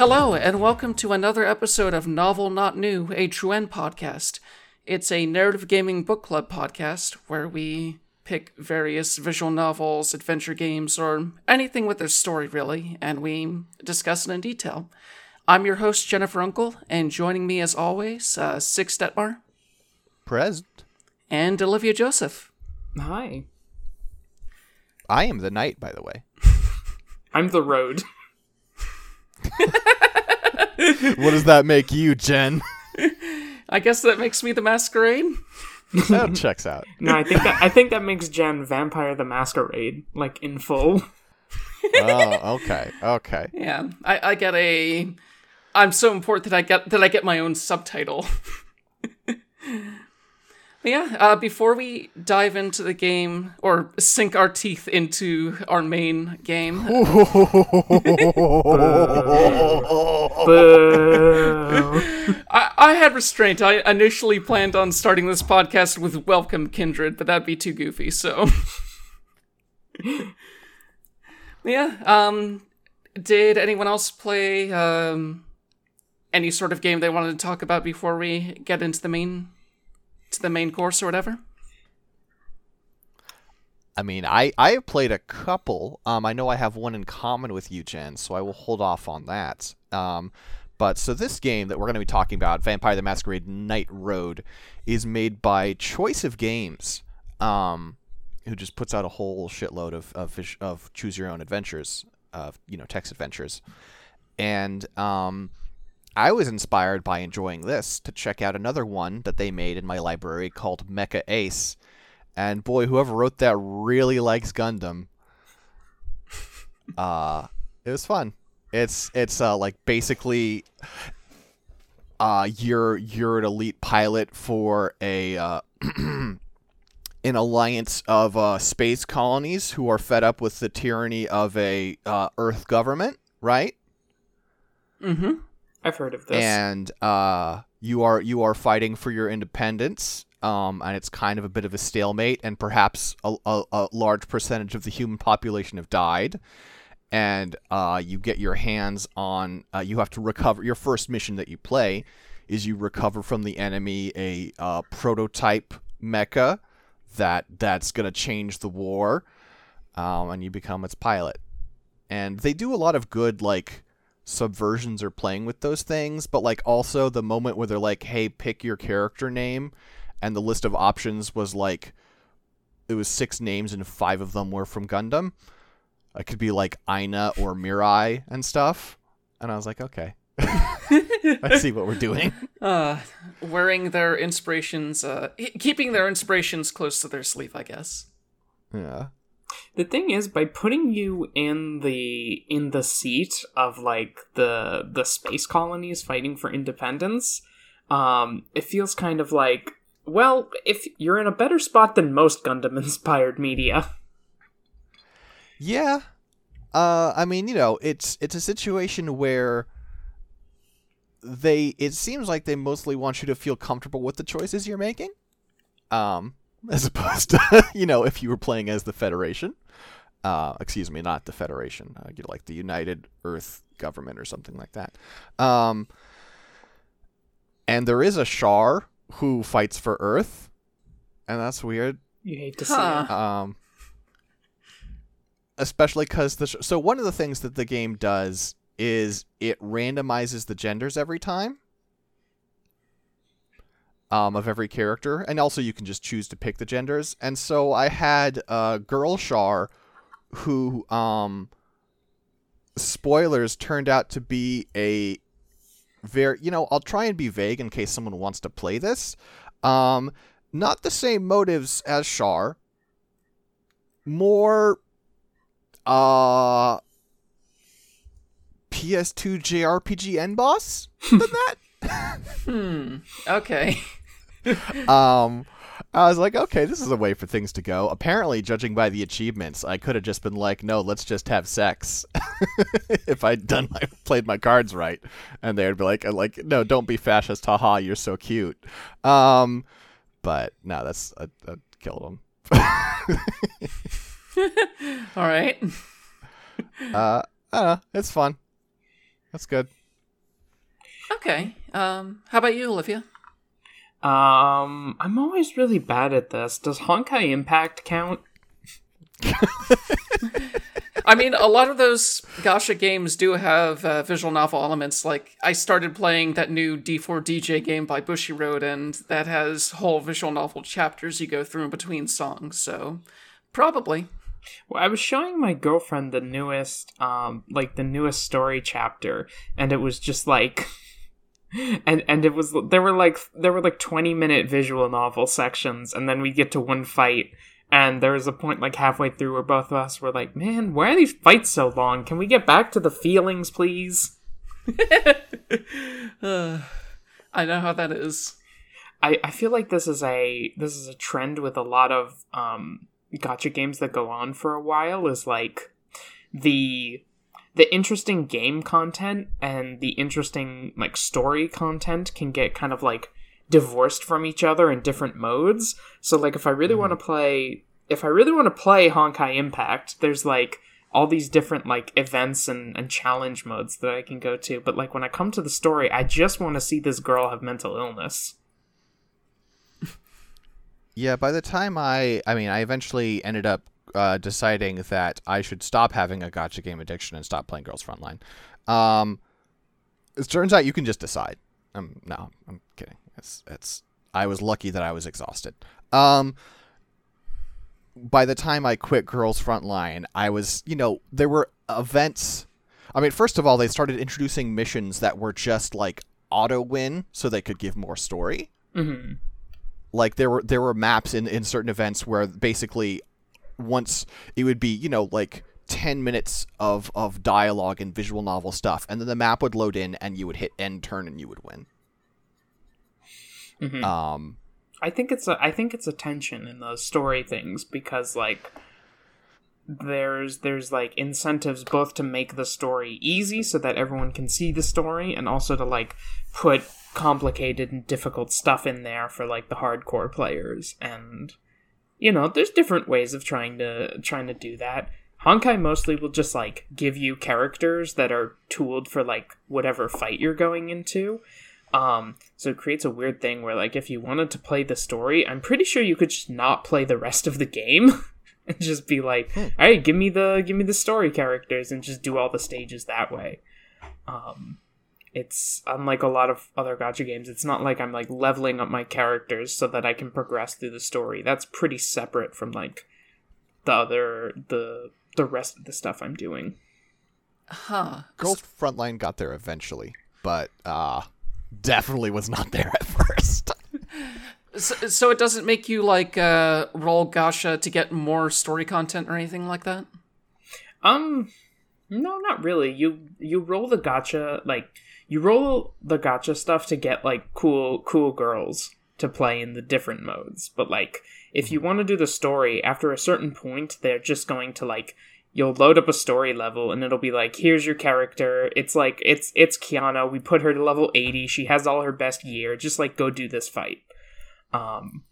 Hello, and welcome to another episode of Novel Not New, a Truen podcast. It's a narrative gaming book club podcast where we pick various visual novels, adventure games, or anything with a story, really, and we discuss it in detail. I'm your host, Jennifer Uncle, and joining me as always, uh, Six Detmar Present. and Olivia Joseph. Hi. I am the knight, by the way. I'm the road. What does that make you, Jen? I guess that makes me the masquerade. that checks out. No, I think that I think that makes Jen Vampire the Masquerade, like in full. Oh, okay, okay. Yeah, I, I get a. I'm so important that I get that I get my own subtitle. Yeah, uh, before we dive into the game or sink our teeth into our main game, I, I had restraint. I initially planned on starting this podcast with Welcome Kindred, but that'd be too goofy, so. yeah, um, did anyone else play um, any sort of game they wanted to talk about before we get into the main to the main course or whatever? I mean, I I have played a couple. Um, I know I have one in common with you, Jen, so I will hold off on that. Um, but so this game that we're going to be talking about, Vampire the Masquerade Night Road, is made by Choice of Games, um, who just puts out a whole shitload of of, of choose your own adventures, of you know text adventures, and um, I was inspired by enjoying this to check out another one that they made in my library called Mecha Ace. And boy, whoever wrote that really likes Gundam. Uh, it was fun. It's it's uh, like basically uh, you're you're an elite pilot for a uh, an alliance of uh, space colonies who are fed up with the tyranny of a uh, Earth government, right? Mm-hmm. I've heard of this. and uh, you are you are fighting for your independence. Um, and it's kind of a bit of a stalemate, and perhaps a, a, a large percentage of the human population have died. And uh, you get your hands on. Uh, you have to recover. Your first mission that you play is you recover from the enemy a uh, prototype mecha that that's gonna change the war, um, and you become its pilot. And they do a lot of good like subversions or playing with those things, but like also the moment where they're like, "Hey, pick your character name," and the list of options was like, it was six names and five of them were from Gundam. It could be like Aina or Mirai and stuff, and I was like, okay, I see what we're doing. Uh, wearing their inspirations, uh, keeping their inspirations close to their sleeve, I guess. Yeah. The thing is, by putting you in the in the seat of like the the space colonies fighting for independence, um, it feels kind of like well, if you're in a better spot than most Gundam inspired media. Yeah. Uh, I mean, you know, it's it's a situation where they it seems like they mostly want you to feel comfortable with the choices you're making. Um, as opposed to, you know, if you were playing as the Federation. Uh, excuse me, not the Federation. Uh, you know, like the United Earth Government or something like that. Um, and there is a Char who fights for Earth, and that's weird. You hate to see Huh. it. Um, especially because the sh- so one of the things that the game does is it randomizes the genders every time. Um, of every character, and also you can just choose to pick the genders. And so I had a girl Char, who um, spoilers turned out to be a very you know I'll try and be vague in case someone wants to play this. Um, not the same motives as Char. More uh PS2 JRPG end boss than that. Hmm. Okay. um I was like, okay, this is a way for things to go. Apparently, judging by the achievements, I could have just been like, no, let's just have sex. if I'd done my played my cards right. And they would be like like, no, don't be fascist, haha, you're so cute. Um but no, that's I, I killed him. All right. Uh, I don't know. It's fun. That's good. Okay. Um, how about you, Olivia? Um, I'm always really bad at this. Does Honkai Impact count? I mean, a lot of those gacha games do have uh, visual novel elements. Like, I started playing that new D4 DJ game by Bushiroad, and that has whole visual novel chapters you go through in between songs. So, probably. Well, I was showing my girlfriend the newest, um, like the newest story chapter, and it was just like, and and it was there were like there were like twenty minute visual novel sections, and then we get to one fight, and there was a point like halfway through where both of us were like, "Man, why are these fights so long? Can we get back to the feelings, please?" uh, I know how that is. I, I feel like this is a this is a trend with a lot of um gacha games that go on for a while is like the the interesting game content and the interesting like story content can get kind of like divorced from each other in different modes. So like if I really mm-hmm. want to play if I really want to play Honkai Impact, there's like all these different like events and, and challenge modes that I can go to. But like when I come to the story, I just want to see this girl have mental illness. Yeah, by the time I, I mean, I eventually ended up uh, deciding that I should stop having a gacha game addiction and stop playing Girls Frontline. Um, it turns out you can just decide. Um, no, I'm kidding. It's, it's. I was lucky that I was exhausted. Um, by the time I quit Girls Frontline, I was, you know, there were events. I mean, first of all, they started introducing missions that were just like auto win, so they could give more story. Mm-hmm like there were there were maps in in certain events where basically once it would be you know like 10 minutes of of dialogue and visual novel stuff and then the map would load in and you would hit end turn and you would win mm-hmm. um i think it's a i think it's a tension in those story things because like there's there's like incentives both to make the story easy so that everyone can see the story and also to like put complicated and difficult stuff in there for like the hardcore players and you know there's different ways of trying to trying to do that. Honkai mostly will just like give you characters that are tooled for like whatever fight you're going into. Um so it creates a weird thing where like if you wanted to play the story i'm pretty sure you could just not play the rest of the game and just be like hmm. all right give me the give me the story characters and just do all the stages that way. Um it's unlike a lot of other gacha games it's not like i'm like leveling up my characters so that i can progress through the story. That's pretty separate from like the other the the rest of the stuff i'm doing. Huh. Girls frontline got there eventually but uh definitely was not there at first. So, so it doesn't make you like uh roll gacha to get more story content or anything like that? Um no not really. You you roll the gacha like you roll the gacha stuff to get like cool cool girls to play in the different modes. But like if you want to do the story after a certain point they're just going to like you'll load up a story level and it'll be like here's your character. It's like it's it's kiana. We put her to level 80 she has all her best gear. Just like go do this fight. Um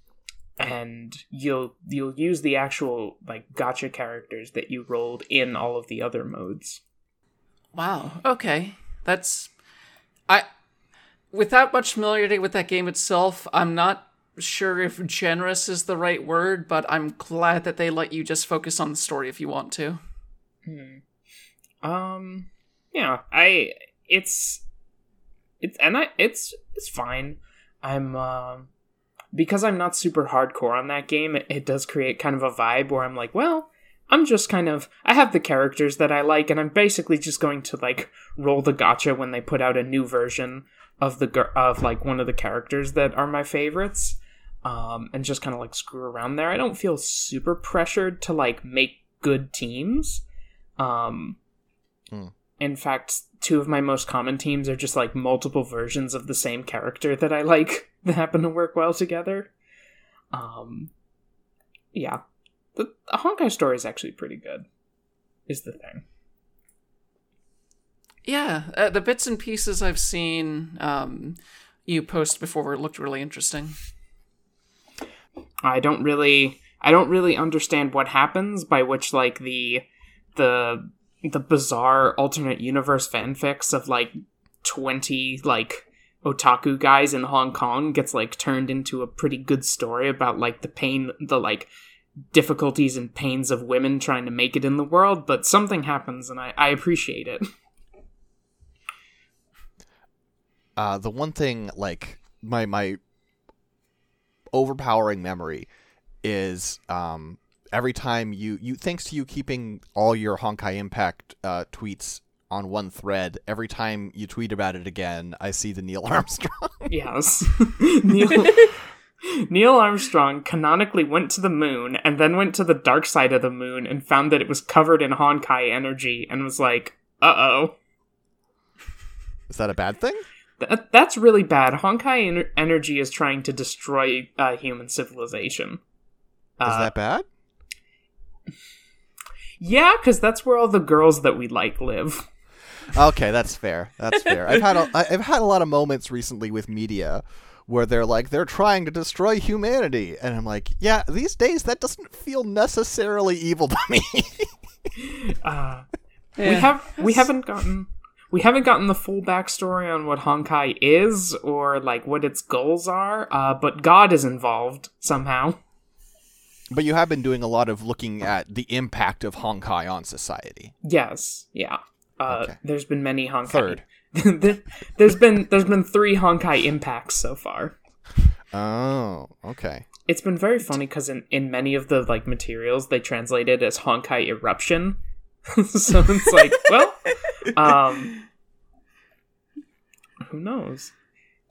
and you'll you'll use the actual like gacha characters that you rolled in all of the other modes. Wow. Okay. That's I, without much familiarity with that game itself, I'm not sure if generous is the right word, but I'm glad that they let you just focus on the story if you want to. Hmm. Um. Yeah. I. It's. It's and I. It's. It's fine. I'm. Um. Uh, because I'm not super hardcore on that game, it, it does create kind of a vibe where I'm like, well, I'm just kind of I have the characters that I like, and I'm basically just going to like roll the gacha when they put out a new version of the of like one of the characters that are my favorites, um, and just kind of like screw around there. I don't feel super pressured to like make good teams. Um, hmm. In fact, two of my most common teams are just like multiple versions of the same character that I like that happen to work well together. Um, yeah, the, the Honkai story is actually pretty good. Is the thing. Yeah, uh, the bits and pieces I've seen um, you post before looked really interesting. I don't really, I don't really understand what happens by which like the, the, the bizarre alternate universe fanfics of like twenty like otaku guys in Hong Kong gets like turned into a pretty good story about like the pain, the like difficulties and pains of women trying to make it in the world. But something happens, and I, I appreciate it. Uh, the one thing, like my my overpowering memory, is um, every time you you thanks to you keeping all your Honkai Impact uh, tweets on one thread, every time you tweet about it again, I see the Neil Armstrong. Yes. Neil, Neil Armstrong canonically went to the moon and then went to the dark side of the moon and found that it was covered in Honkai energy and was like, uh oh. is that a bad thing? That, that's really bad. Honkai en- energy is trying to destroy uh, human civilization. Is Uh, that bad? Yeah, because that's where all the girls that we like live. Okay, that's fair. That's fair. I've had a, I've had a lot of moments recently with media where they're like they're trying to destroy humanity, and I'm like, yeah, these days that doesn't feel necessarily evil to me. Uh, we have we haven't gotten we haven't gotten the full backstory on what Honkai is or like what its goals are. Uh, but God is involved somehow. but you have been doing a lot of looking at the impact of Honkai on society. Yes, yeah. Uh, Okay. There's been many Honkai. Third. there, there's been there's been three Honkai impacts so far. Oh, okay. It's been very funny because in, in many of the like materials they translated as Honkai eruption. so it's like, well, um, who knows?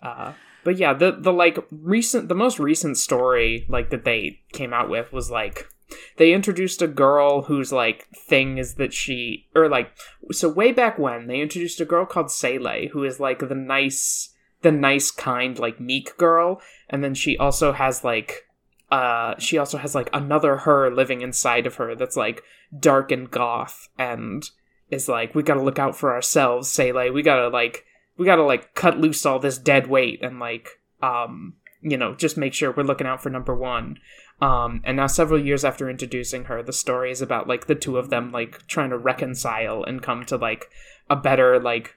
Uh, but yeah, the the like recent, the most recent story like that they came out with was like they introduced a girl whose like thing is that she or like so way back when they introduced a girl called Seele who is like the nice the nice kind like meek girl. And then she also has like uh she also has like another her living inside of her that's like dark and goth and is like we gotta look out for ourselves Seele we gotta like we gotta like cut loose all this dead weight and like um you know just make sure we're looking out for number one um and now several years after introducing her the story is about like the two of them like trying to reconcile and come to like a better like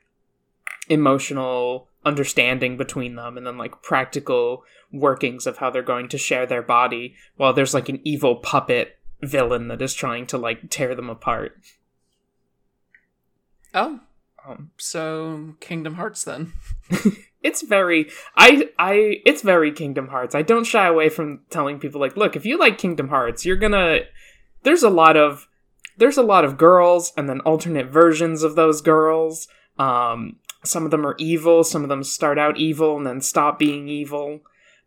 emotional understanding between them and then like practical workings of how they're going to share their body while there's like an evil puppet villain that is trying to like tear them apart Oh, um so Kingdom Hearts then. it's very i i it's very kingdom hearts. I don't shy away from telling people like look if you like kingdom hearts you're gonna there's a lot of there's a lot of girls and then alternate versions of those girls. Um some of them are evil some of them start out evil and then stop being evil.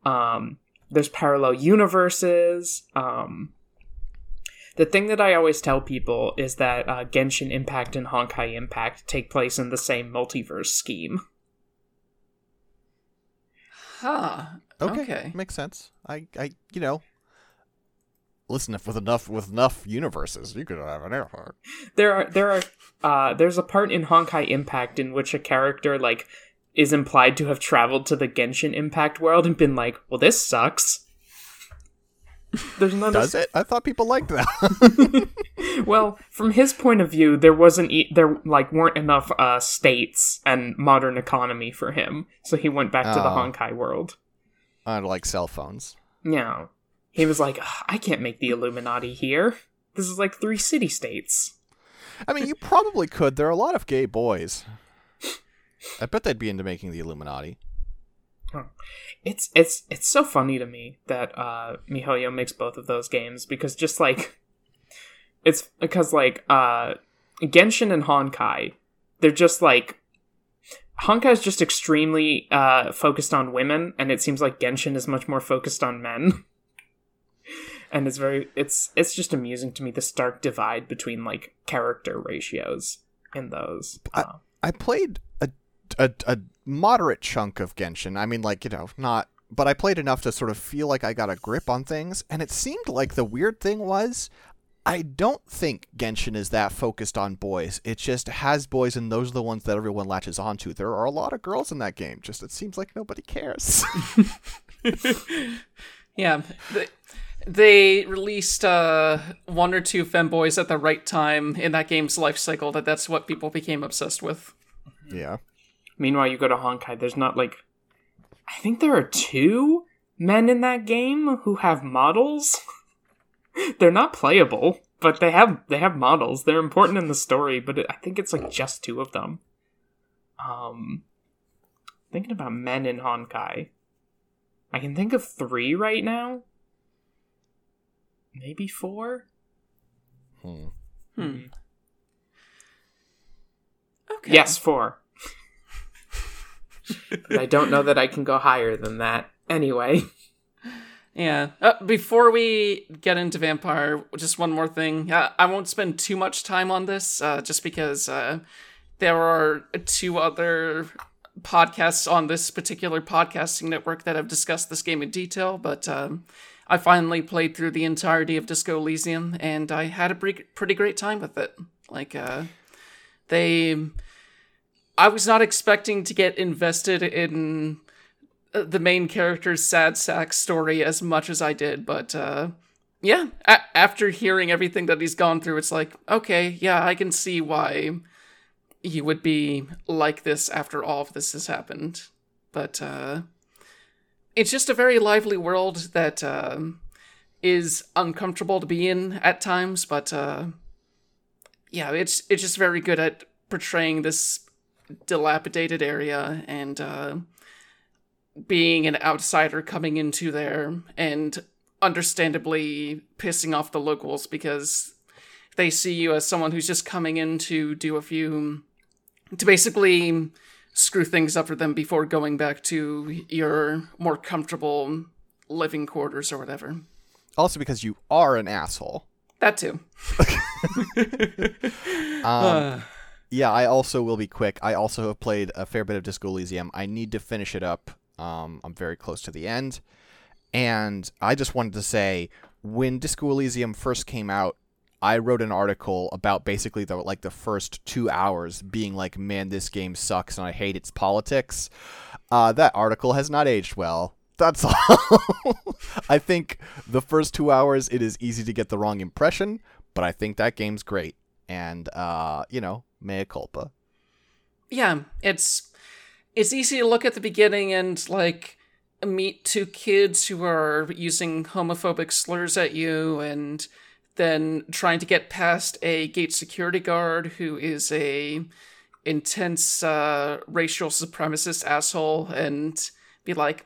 Um there's parallel universes. Um the thing that I always tell people is that uh, Genshin Impact and Honkai Impact take place in the same multiverse scheme. Huh. Okay, Okay. makes sense. I, I, you know, listen, if with enough with enough universes, you could have an airport. there are there are uh there's a part in Honkai Impact in which a character like is implied to have traveled to the Genshin Impact world and been like, "Well, this sucks." There's none. Does it? I thought people liked that. Well, from his point of view, there wasn't e- there like weren't enough uh states and modern economy for him, so he went back to the Oh. Honkai world. I like cell phones. Yeah, he was like, "I can't make the Illuminati here. This is like three city states." I mean, you probably could. There are a lot of gay boys. I bet they'd be into making the Illuminati. It's it's it's so funny to me that uh MiHoYo makes both of those games because just like it's because like uh Genshin and Honkai, they're just like Honkai is just extremely uh focused on women and it seems like Genshin is much more focused on men. and it's very it's it's just amusing to me the stark divide between like character ratios in those. Uh, I played a, a, a moderate chunk of Genshin. I mean, like, you know, not. But I played enough to sort of feel like I got a grip on things. And it seemed like the weird thing was I don't think Genshin is that focused on boys. It just has boys, and those are the ones that everyone latches onto. There are a lot of girls in that game. Just it seems like nobody cares. Yeah. They, they released uh, one or two femboys at the right time in that game's life cycle that that's what people became obsessed with. yeah. Meanwhile, you go to Honkai, there's not like I think there are two men in that game who have models. They're not playable, but they have they have models. They're important in the story, but it, I think it's like just two of them. Um, thinking about men in Honkai, I can think of three right now. Maybe four. Hmm. Hmm. Okay. Yes, four. But I don't know that I can go higher than that. Anyway. Yeah. Uh, before we get into Vampire, just one more thing. Uh, I won't spend too much time on this, uh, just because uh, there are two other podcasts on this particular podcasting network that have discussed this game in detail. But um, I finally played through the entirety of Disco Elysium, and I had a pretty, great time with it. Like, uh, they. I was not expecting to get invested in uh, the main character's sad sack story as much as I did, but uh, yeah, a- after hearing everything that he's gone through, it's like, okay, yeah, I can see why he would be like this after all of this has happened. But uh, it's just a very lively world that um is uncomfortable to be in at times, but uh, yeah, it's it's just very good at portraying this dilapidated area and uh, being an outsider coming into there and understandably pissing off the locals because they see you as someone who's just coming in to do a few to basically screw things up for them before going back to your more comfortable living quarters or whatever. Also, because you are an asshole. That too. Um, yeah, I also will be quick. I also have played a fair bit of Disco Elysium. I need to finish it up. Um, I'm very close to the end. And I just wanted to say, when Disco Elysium first came out, I wrote an article about basically the like the first two hours being like, man, this game sucks and I hate its politics. Uh, that article has not aged well. That's all. I think the first two hours it is easy to get the wrong impression, but I think that game's great. And uh, you know, mea culpa. yeah, it's it's easy to look at the beginning and like meet two kids who are using homophobic slurs at you and then trying to get past a gate security guard who is a intense uh, racial supremacist asshole and be like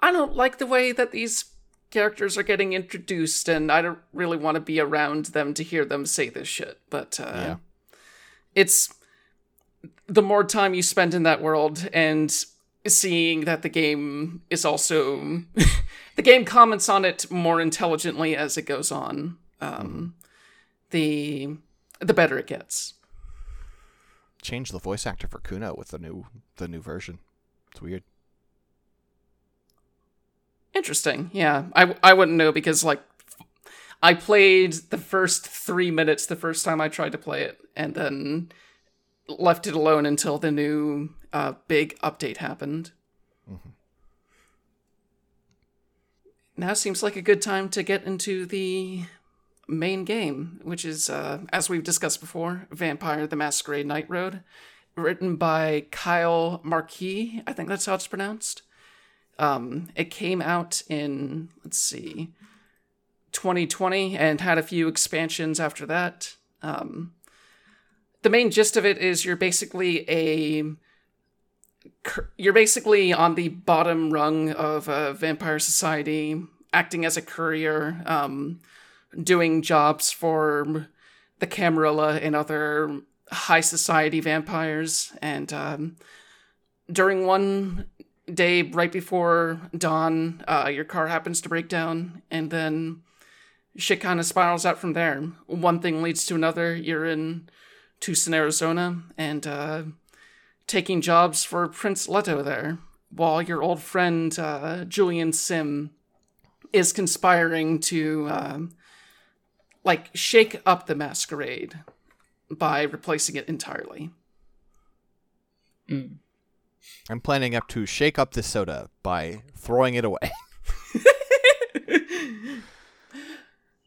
i don't like the way that these characters are getting introduced and i don't really want to be around them to hear them say this shit but uh, Yeah. It's the more time you spend in that world and seeing that the game is also the game comments on it more intelligently as it goes on um the the better it gets Change the voice actor for Cuno with the new the new version. It's weird. interesting yeah i i wouldn't know because like i played the first 3 minutes the first time i tried to play it and then left it alone until the new uh, big update happened now seems like a good time to get into the main game, which is, uh, as we've discussed before, Vampire the Masquerade Night Road, written by Kyle Marquis. I think that's how it's pronounced. Um, it came out in, let's see, 2020 and had a few expansions after that. Um, the main gist of it is you're basically a you're basically on the bottom rung of a vampire society, acting as a courier, um, doing jobs for the Camarilla and other high society vampires. And um, during one day, right before dawn, uh, your car happens to break down, and then shit kind of spirals out from there. One thing leads to another. You're in Tucson, Arizona, and uh, taking jobs for Prince Leto there, while your old friend uh, Julian Sim is conspiring to um, like shake up the masquerade by replacing it entirely. I'm planning up to shake up the soda by throwing it away.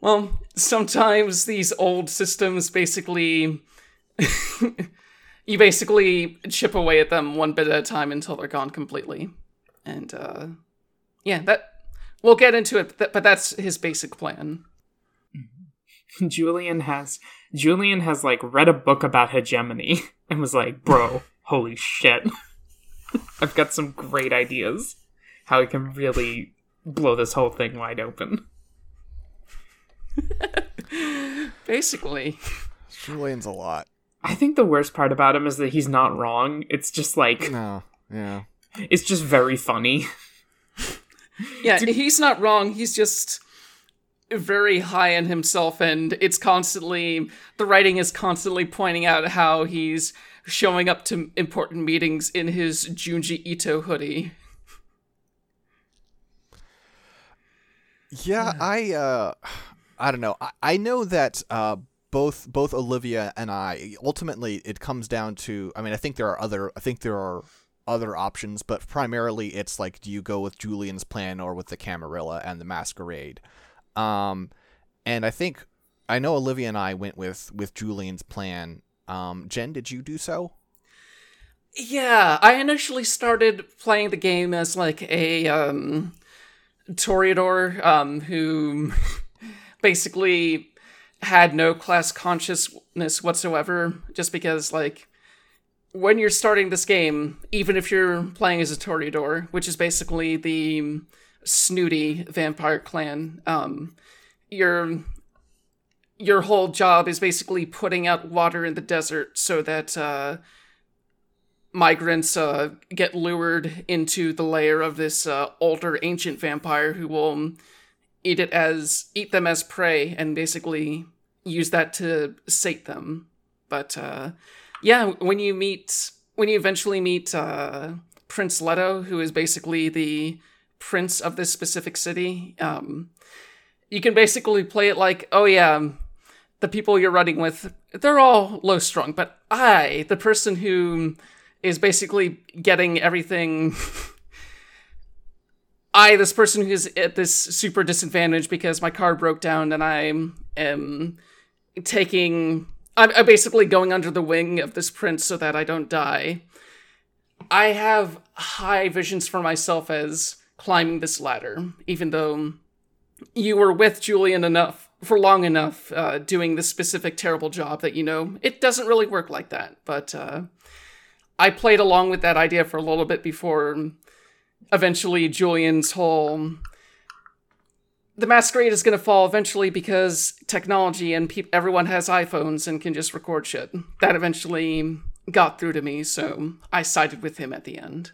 Well, sometimes these old systems basically. you basically chip away at them one bit at a time until they're gone completely. And uh, yeah, that we'll get into it, but, that's his basic plan. Julian has Julian has like read a book about hegemony and was like, "Bro, holy shit. I've got some great ideas how I can really blow this whole thing wide open." Basically. Julian's a lot. I think the worst part about him is that he's not wrong. It's just like No. Yeah. it's just very funny. Yeah, he's not wrong. He's just very high in himself, and it's constantly the writing is constantly pointing out how he's showing up to important meetings in his Junji Ito hoodie. Yeah, I uh I don't know. I, I know that uh both both Olivia and I ultimately it comes down to I mean I think there are other I think there are other options, but primarily it's like do you go with Julian's plan or with the Camarilla and the Masquerade? Um and I think I know Olivia and I went with with Julian's plan. Um Jen, did you do so? Yeah, I initially started playing the game as like a um Toreador um who basically had no class consciousness whatsoever just because like when you're starting this game, even if you're playing as a Toreador, which is basically the snooty vampire clan, um, your your whole job is basically putting out water in the desert so that uh, migrants uh, get lured into the lair of this uh, older ancient vampire who will eat it as eat them as prey and basically use that to sate them. But uh, yeah, when you meet when you eventually meet uh, Prince Leto, who is basically the prince of this specific city, um, you can basically play it like, oh yeah, the people you're running with, they're all low strung, but I, the person who is basically getting everything. I, this person who's at this super disadvantage because my car broke down and I am taking. I'm, I'm basically going under the wing of this prince so that I don't die. I have high visions for myself as climbing this ladder, even though you were with Julian enough for long enough uh, doing this specific terrible job that you know it doesn't really work like that. But uh, I played along with that idea for a little bit before eventually Julian's whole the masquerade is going to fall eventually because technology and pe- everyone has iPhones and can just record shit. That eventually got through to me, so I sided with him at the end.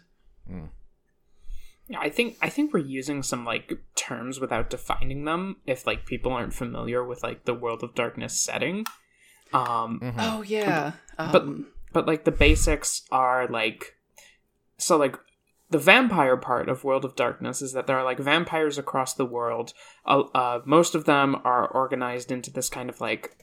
Yeah, I think I think we're using some like terms without defining them if like people aren't familiar with like the World of Darkness setting. Um Oh yeah, But- um, but like the basics are like so like the vampire part of World of Darkness is that there are like vampires across the world. Uh, uh, most of them are organized into this kind of like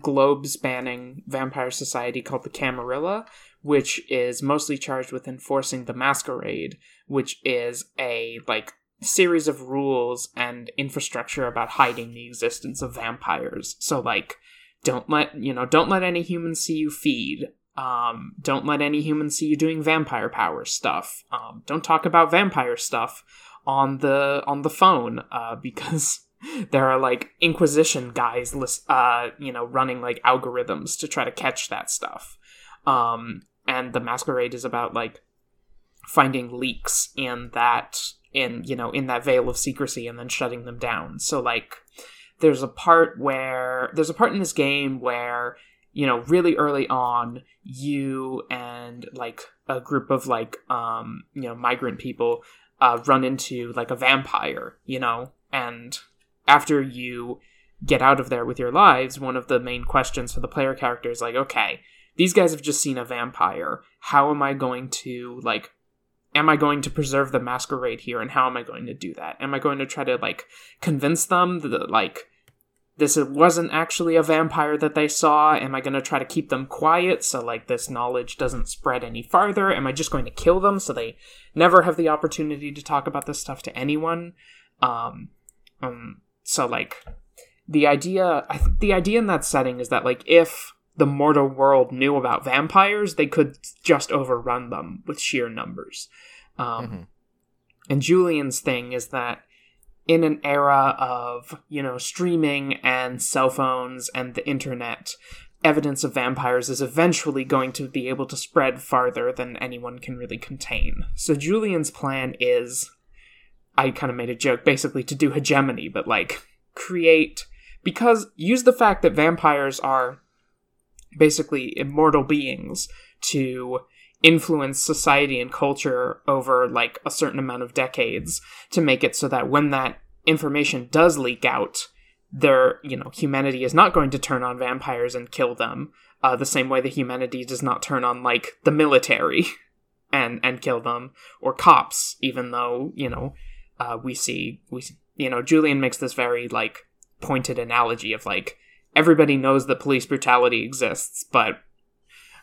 globe spanning vampire society called the Camarilla, which is mostly charged with enforcing the masquerade, which is a like series of rules and infrastructure about hiding the existence of vampires. So like don't let you know don't let any humans see you feed um, don't let any humans see you doing vampire power stuff. Um, don't talk about vampire stuff on the on the phone uh, because there are like Inquisition guys, lis- uh, you know, running like algorithms to try to catch that stuff. Um, and the masquerade is about like finding leaks in that in you know in that veil of secrecy and then shutting them down. So like there's a part where there's a part in this game where you know really early on you and like a group of like um you know migrant people uh run into like a vampire you know? And after you get out of there with your lives one of the main questions for the player character is like okay these guys have just seen a vampire. How am i going to like am i going to preserve the masquerade here and how am i going to do that? Am i going to try to like convince them that like this wasn't actually a vampire that they saw. Am i going to try to keep them quiet so like this knowledge doesn't spread any farther? Am i just going to kill them so they never have the opportunity to talk about this stuff to anyone? Um, um so like the idea I th- the idea in that setting is that like if the mortal world knew about vampires they could just overrun them with sheer numbers. Um and Julian's thing is that in an era of, you know, streaming and cell phones and the internet, evidence of vampires is eventually going to be able to spread farther than anyone can really contain. So Julian's plan is I kind of made a joke basically to do hegemony, but like create because use the fact that vampires are basically immortal beings to influence society and culture over like a certain amount of decades to make it so that when that information does leak out their you know humanity is not going to turn on vampires and kill them uh, the same way that humanity does not turn on like the military and and kill them or cops even though you know uh, we see we you know Julian makes this very like pointed analogy of like everybody knows that police brutality exists, but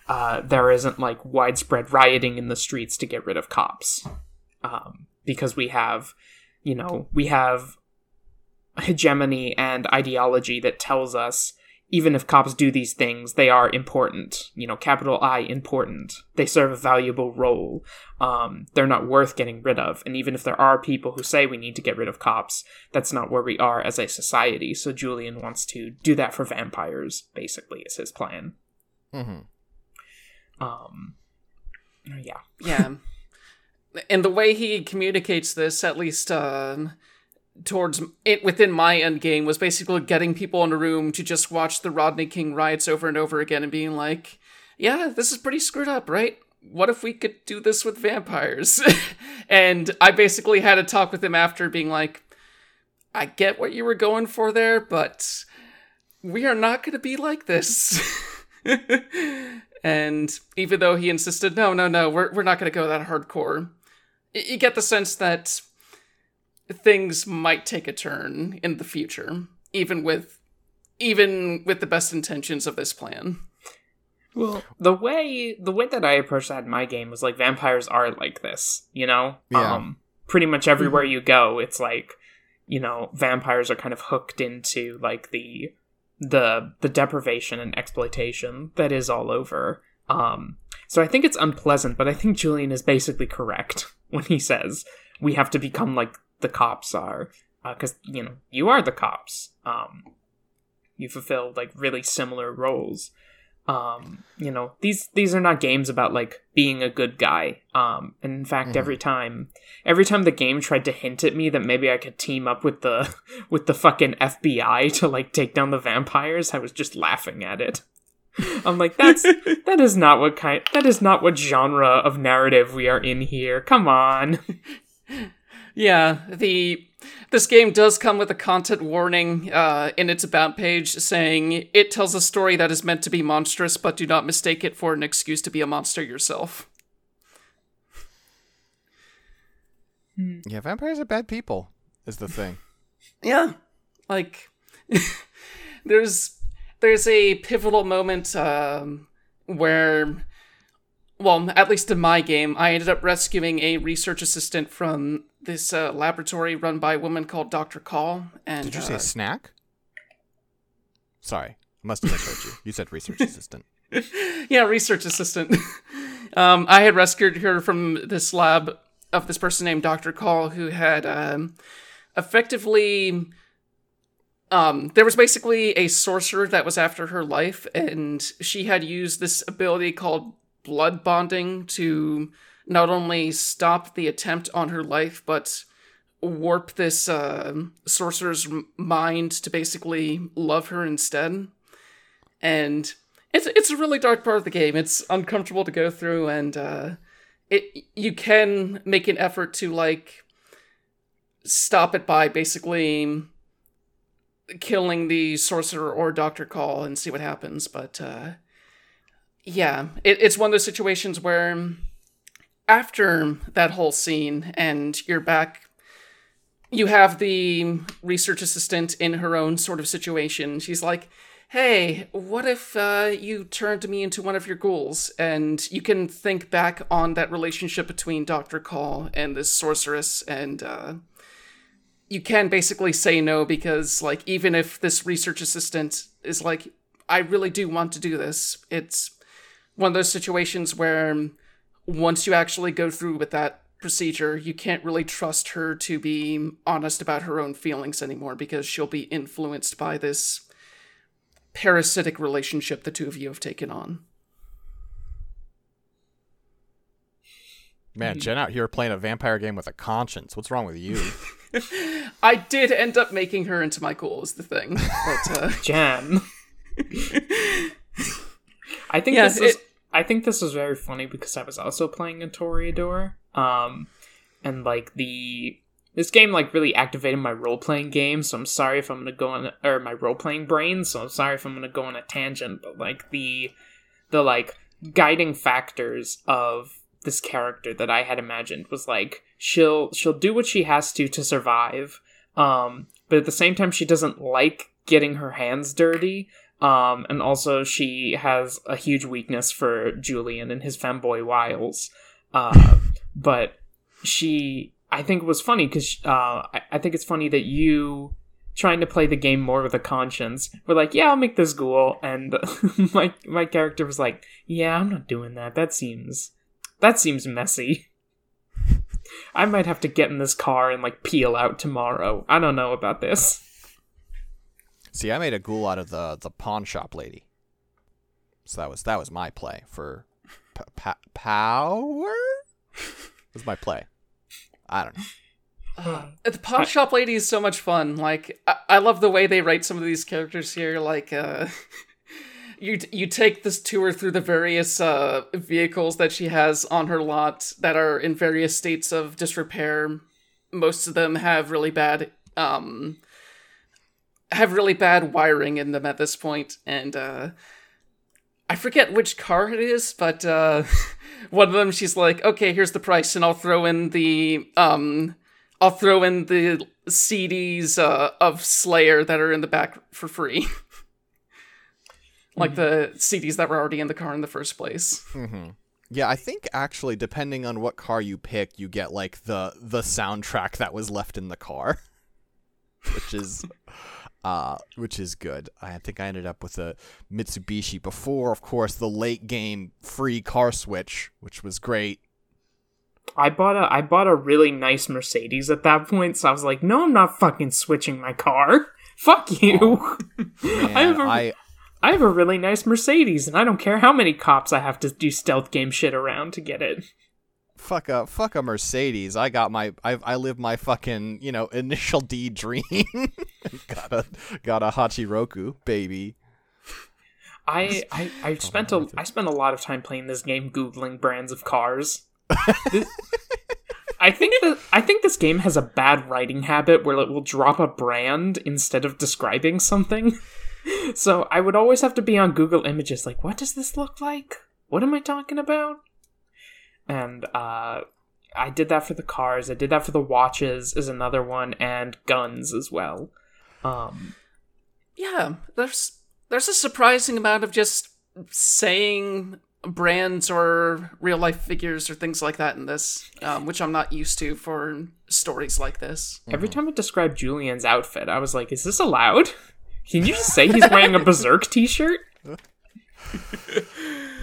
uh, there isn't like widespread rioting in the streets to get rid of cops um, because we have you know we have hegemony and ideology that tells us even if cops do these things, they are important. You know, capital I, important. They serve a valuable role. Um, they're not worth getting rid of. And even if there are people who say we need to get rid of cops, that's not where we are as a society. So Julian wants to do that for vampires, basically, is his plan. Mm-hmm. Um, yeah. Yeah. and the way he communicates this, at least, uh, towards it within my end game was basically getting people in a room to just watch the Rodney King riots over and over again and being like, yeah, this is pretty screwed up, right? What if we could do this with vampires? and I basically had a talk with him after being like, I get what you were going for there, but we are not going to be like this. and even though he insisted, no, no, no, we're, we're not going to go that hardcore, you get the sense that things might take a turn in the future, even with even with the best intentions of this plan. Well, the way the way that I approached that in my game was like vampires are like this, you know. Yeah. Um, pretty much everywhere you go, it's like, you know, vampires are kind of hooked into like the the the deprivation and exploitation that is all over. Um, so I think it's unpleasant, but I think Julian is basically correct when he says we have to become like the cops are, because you know you are the cops. Um, you fulfill like really similar roles um you know these these are not games about like being a good guy. Um and in fact every time every time the game tried to hint at me that maybe i could team up with the with the fucking fbi to like take down the vampires i was just laughing at it. I'm like that's that is not what kind that is not what genre of narrative we are in here. Come on Yeah, the this game does come with a content warning uh, in its about page saying it tells a story that is meant to be monstrous, but do not mistake it for an excuse to be a monster yourself. Yeah, vampires are bad people. Is the thing. Yeah, like there's there's a pivotal moment um, where, well, at least in my game, I ended up rescuing a research assistant from this uh, laboratory run by a woman called Dr. Call. And Did you uh, say snack? Sorry, I must have misheard you. You said research assistant. yeah, research assistant. um, I had rescued her from this lab of this person named Dr. Call, who had um, effectively. Um, there was basically a sorcerer that was after her life, and she had used this ability called blood bonding to not only stop the attempt on her life, but warp this uh, sorcerer's mind to basically love her instead. And it's it's a really dark part of the game. It's uncomfortable to go through, and uh, it you can make an effort to like stop it by basically killing the sorcerer or Doctor Call and see what happens. But uh, yeah, it, it's one of those situations where after that whole scene and you're back you have the research assistant in her own sort of situation. She's like, hey, what if uh, you turned me into one of your ghouls? And you can think back on that relationship between Dr. Call and this sorceress, and uh, you can basically say no because, like, even if this research assistant is like, I really do want to do this, it's one of those situations where once you actually go through with that procedure, you can't really trust her to be honest about her own feelings anymore because she'll be influenced by this parasitic relationship the two of you have taken on. Man, Jen out here playing a vampire game with a conscience. What's wrong with you? I did end up making her into my goal, is the thing. But uh, Jen. I think Yeah, this is it- I think this was very funny because I was also playing a Toreador. Um and like the this game like really activated my role playing game, so I'm sorry if I'm gonna go on or my role playing brain, so I'm sorry if I'm gonna go on a tangent, but like the the like guiding factors of this character that I had imagined was like she'll she'll do what she has to to survive, um, but at the same time she doesn't like getting her hands dirty. Um, and also she has a huge weakness for Julian and his femboy wiles. Uh, but she, I think, was funny because uh, I, I think it's funny that you trying to play the game more with a conscience were like, yeah, I'll make this ghoul, and my my character was like, yeah, I'm not doing that. That seems that seems messy. I might have to get in this car and like peel out tomorrow. I don't know about this. See, I made a ghoul out of the the pawn shop lady. So that was that was my play for p- pa- power. was my play. I don't know. the pawn shop lady is so much fun. Like I-, I love the way they write some of these characters here. Like uh, you you take this tour through the various uh, vehicles that she has on her lot that are in various states of disrepair. Most of them have really bad um, have really bad wiring in them at this point, and uh, I forget which car it is, but uh, one of them she's like, "Okay, here's the price, and I'll throw in the um, I'll throw in the CDs uh, of Slayer that are in the back for free." like the CDs that were already in the car in the first place. Yeah, I think actually, depending on what car you pick, you get like the the soundtrack that was left in the car, which is uh which is good. I think I ended up with a Mitsubishi before, of course, the late game free car switch, which was great. I bought a I bought a really nice Mercedes at that point, so I was like, no, I'm not fucking switching my car. Fuck you. Man, I have a- I I have a really nice Mercedes, and I don't care how many cops I have to do stealth game shit around to get it. Fuck a fuck a Mercedes. I got my I I live my fucking you know initial D dream. got a got a Hachiroku baby. I I I spent a I spent a lot of time playing this game, googling brands of cars. This- I think that I think this game has a bad writing habit where it will drop a brand instead of describing something. So I would always have to be on Google Images, like, what does this look like? What am I talking about? And uh, I did that for the cars. I did that for the watches, is another one, and guns as well. Um, Yeah, there's there's a surprising amount of just saying brands or real life figures or things like that in this, um, which I'm not used to for stories like this. Every time I described Julian's outfit, I was like, is this allowed? Can you just say he's wearing a Berserk t shirt?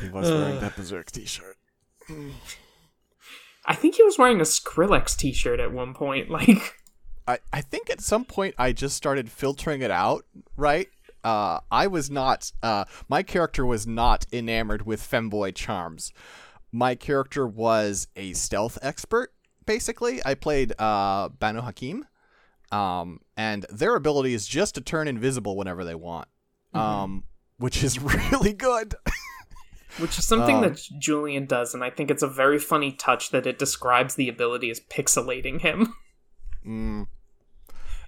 He was wearing that Berserk t-shirt. I think he was wearing a Skrillex t shirt at one point. Like, I, I think at some point I just started filtering it out, right? Uh, I was not, uh, my character was not enamored with femboy charms. My character was a stealth expert, basically. I played uh, Banu Haqim, um, and their ability is just to turn invisible whenever they want, um, which is really good. Which is something Um, that Julian does, and I think it's a very funny touch that it describes the ability as pixelating him. Mm.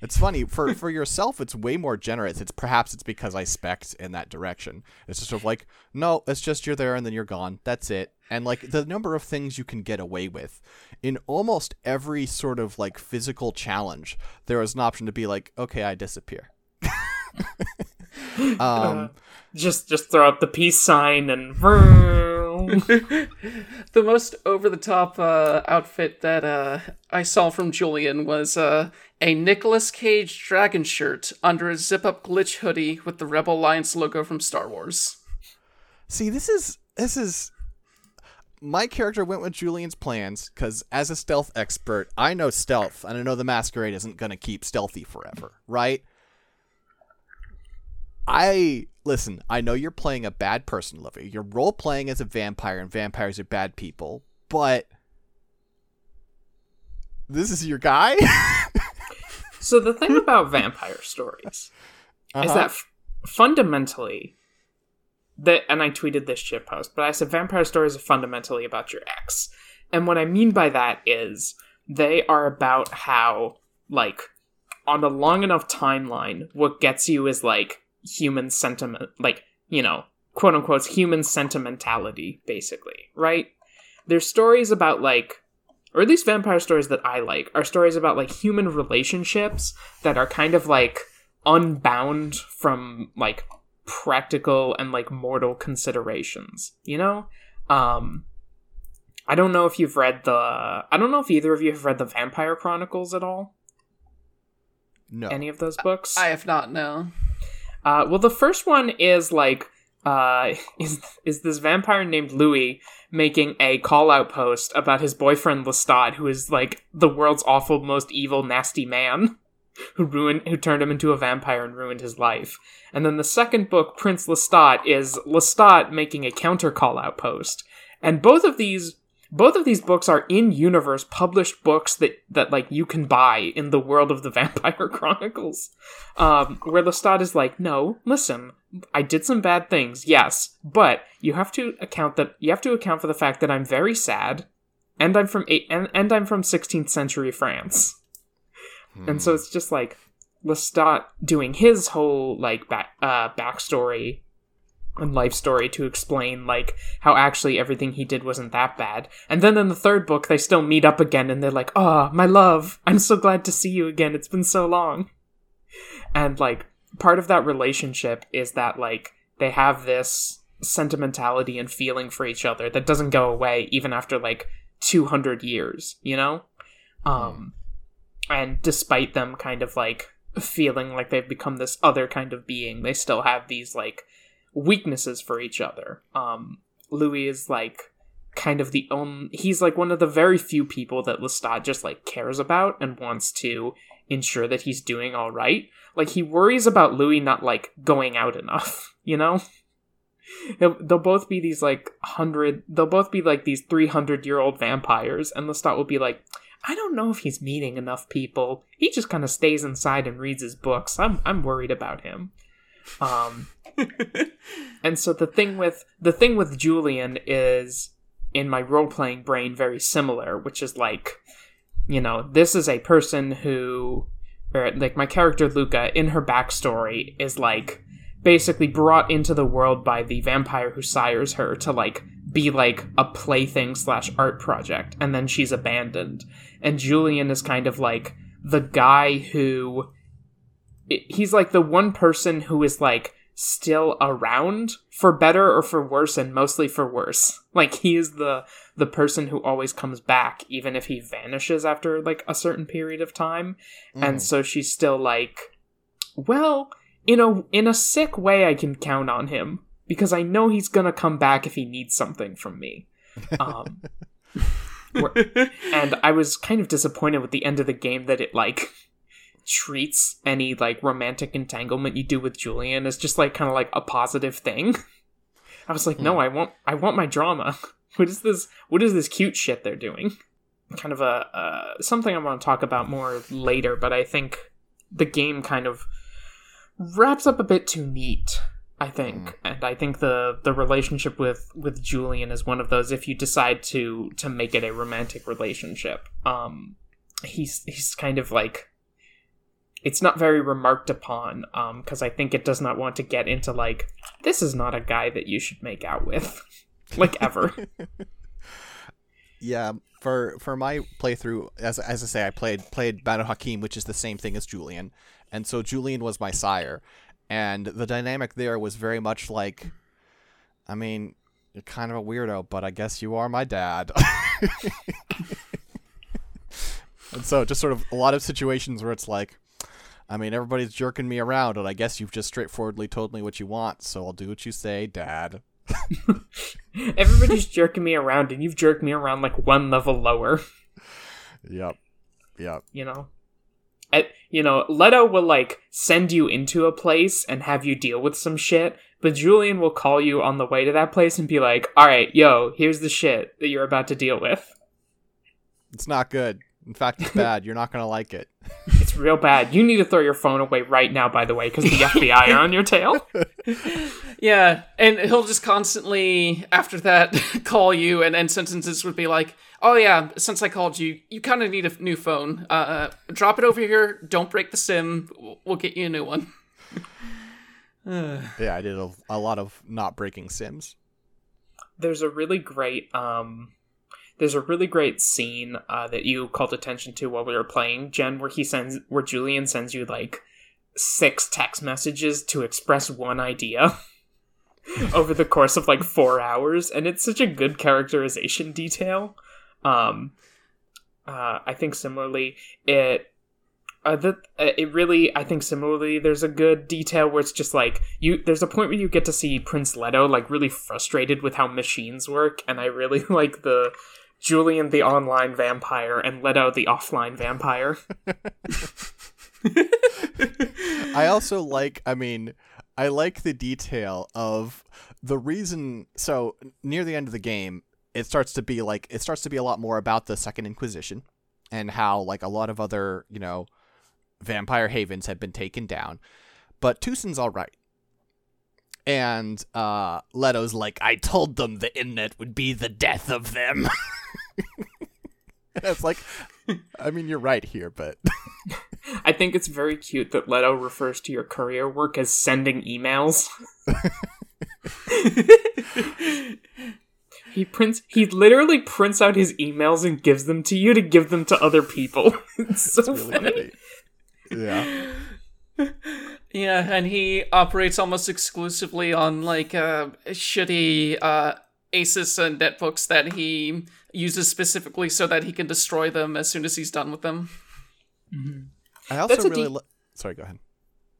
It's funny for for yourself. It's way more generous. It's perhaps it's because I spec in that direction. It's just sort of like no, it's just you're there and then you're gone. That's it. And like the number of things you can get away with in almost every sort of like physical challenge, there is an option to be like, okay, I disappear. um, just just throw up the peace sign and The most over the top uh, outfit that uh, I saw from Julian was uh, a Nicolas Cage dragon shirt under a zip up glitch hoodie with the Rebel Alliance logo from Star Wars. See, this is this is my character went with Julian's plans because, as a stealth expert, I know stealth, and I know the masquerade isn't going to keep stealthy forever, right? I listen. I know you're playing a bad person, Livy. You're role playing as a vampire, and vampires are bad people. But this is your guy. So the thing about vampire stories is Uh-huh. that f- fundamentally, that and I tweeted this shit post, but I said vampire stories are fundamentally about your ex, and what I mean by that is they are about how like on a long enough timeline, what gets you is like human sentiment, like you know, quote unquote, human sentimentality, basically, right? There's stories about like or at least vampire stories that I like, are stories about like human relationships that are kind of like unbound from like practical and like mortal considerations, you know? Um I don't know if you've read the I don't know if either of you have read the Vampire Chronicles at all. no. Any of those books? I have not known. Uh, well, the first one is like uh, is is this vampire named Louis making a call out post about his boyfriend Lestat, who is like the world's awful, most evil, nasty man who ruined who turned him into a vampire and ruined his life. And then the second book, Prince Lestat, is Lestat making a counter call out post. And both of these both of these books are in universe published books that that like you can buy in the world of the Vampire Chronicles. Um, where Lestat is like, no, listen, I did some bad things, yes, but you have to account that you have to account for the fact that I'm very sad, and I'm from eight, and, and I'm from 16th century France, and so it's just like Lestat doing his whole like back uh, backstory life story to explain like how actually everything he did wasn't that bad. And then in the third book they still meet up again and they're like, "Oh, my love, I'm so glad to see you again. It's been so long." And like part of that relationship is that like they have this sentimentality and feeling for each other that doesn't go away even after like 200 years, you know? Um and despite them kind of like feeling like they've become this other kind of being, they still have these like weaknesses for each other. Um, Louis is like kind of the only he's like one of the very few people that Lestat just like cares about and wants to ensure that he's doing all right. Like he worries about Louis not like going out enough, you know? They'll, both be these like hundred. They'll both be like these three hundred year old vampires, and Lestat will be like, "I don't know if he's meeting enough people. He just kind of stays inside and reads his books. I'm I'm worried about him." Um, and so the thing with the thing with Julian is in my role playing brain very similar, which is like, you know, this is a person who, or like my character Luca in her backstory is like basically brought into the world by the vampire who sires her to like be like a plaything slash art project, and then she's abandoned. And Julian is kind of like the guy who he's like the one person who is like still around for better or for worse and mostly for worse. Like he is the the person who always comes back even if he vanishes after like a certain period of time. And so she's still like well in a in a sick way i can count on him because i know he's gonna come back if he needs something from me. Um and i was kind of disappointed with the end of the game that it like treats any like romantic entanglement you do with Julian as just like kind of like a positive thing. I was like, no, I want I want my drama. What is this? What is this cute shit they're doing? Kind of a uh, something I want to talk about more later, but I think the game kind of wraps up a bit too neat. I think, and I think the the relationship with with Julian is one of those. If you decide to to make it a romantic relationship, um, he's he's kind of like it's not very remarked upon um because i think it does not want to get into like this is not a guy that you should make out with. Like ever. Yeah, for for my playthrough, as as I say, I played played Banu Haqim, which is the same thing as Julian, and so Julian was my sire, and the dynamic there was very much like, I mean, you're kind of a weirdo, but I guess you are my dad. and so just sort of a lot of situations where it's like, I mean, everybody's jerking me around, and I guess you've just straightforwardly told me what you want, so I'll do what you say, Dad. Everybody's jerking me around, and you've jerked me around like one level lower. Yep. Yep. You know, you know, Leto will like send you into a place and have you deal with some shit, but Julian will call you on the way to that place and be like, "All right, yo, here's the shit that you're about to deal with. It's not good. In fact, it's bad. You're not gonna like it. It's real bad. You need to throw your phone away right now, by the way, because the FBI are on your tail." Yeah, and he'll just constantly after that call you, and and sentences would be like, "Oh yeah, since I called you, you kind of need a new phone. Uh, Uh, drop it over here. Don't break the sim. We'll- We'll get you a new one." Yeah, I did a, a lot of not breaking Sims. there's a really great um there's a really great scene uh, that you called attention to while we were playing jen where he sends where julian sends you like six text messages to express one idea over the course of like four hours and it's such a good characterization detail. Um uh, i think similarly it uh, that uh, it really i think similarly there's a good detail where it's just like you there's a point where you get to see prince leto like really frustrated with how machines work and i really like the julian the online vampire and leto the offline vampire I also like, I mean, I like the detail of the reason. So, near the end of the game, it starts to be like, it starts to be a lot more about the Second Inquisition and how, like, a lot of other, you know, vampire havens have been taken down. But Tucson's all right. And uh, Leto's like, I told them the internet would be the death of them. it's like, I mean, you're right here, but i think it's very cute that leto refers to your career work as sending emails he prints he literally prints out his emails and gives them to you to give them to other people it's so really funny funny. Yeah. Yeah, and he operates almost exclusively on like uh, shitty uh, Asus and netbooks that he uses specifically so that he can destroy them as soon as he's done with them. I also That's really. de- li- Sorry, go ahead.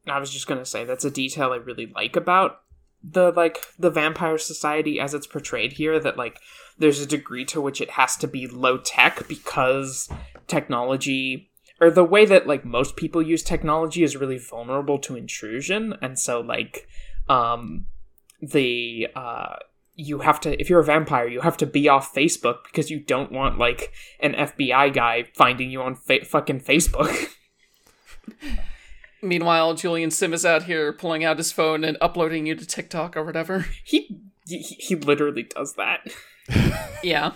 I was just gonna say that's a detail I really like about the like the vampire society as it's portrayed here. That like there's a degree to which it has to be low tech because technology or the way that like most people use technology is really vulnerable to intrusion, and so like um the uh you have to if you're a vampire you have to be off facebook because you don't want like an fbi guy finding you on fa- fucking facebook Meanwhile, Julian Sim is out here pulling out his phone and uploading you to TikTok or whatever. he he, he literally does that Yeah.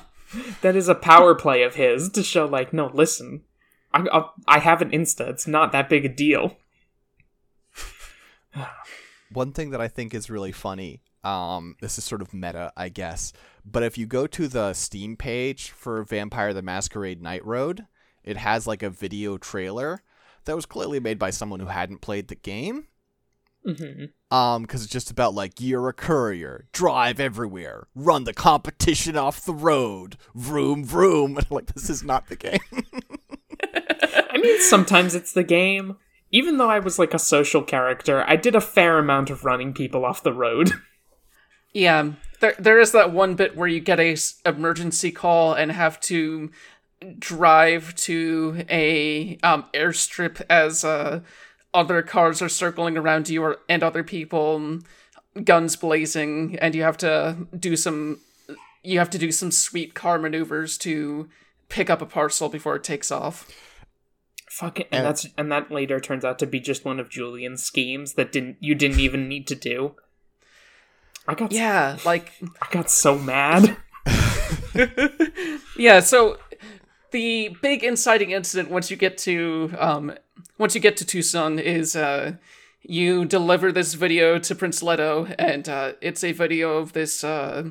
that is a power play of his to show like no listen I, I i have an insta it's not that big a deal One thing that I think is really funny, um, this is sort of meta, I guess, but if you go to the Steam page for Vampire the Masquerade Night Road, it has like a video trailer that was clearly made by someone who hadn't played the game. hmm Um, because it's just about like you're a courier, drive everywhere, run the competition off the road, vroom vroom. like this is not the game. i mean sometimes it's the game even though i was like a social character i did a fair amount of running people off the road Yeah. There, there is that one bit where you get a s- emergency call and have to drive to a um, airstrip as uh, other cars are circling around you or, and other people, guns blazing, and you have to do some you have to do some sweet car maneuvers to pick up a parcel before it takes off. Fuck it, and And- that's and that later turns out to be just one of Julian's schemes that didn't you didn't even need to do. I got Yeah, like I got so mad. yeah, so the big inciting incident once you get to um once you get to Tucson is uh you deliver this video to Prince Leto and uh it's a video of this uh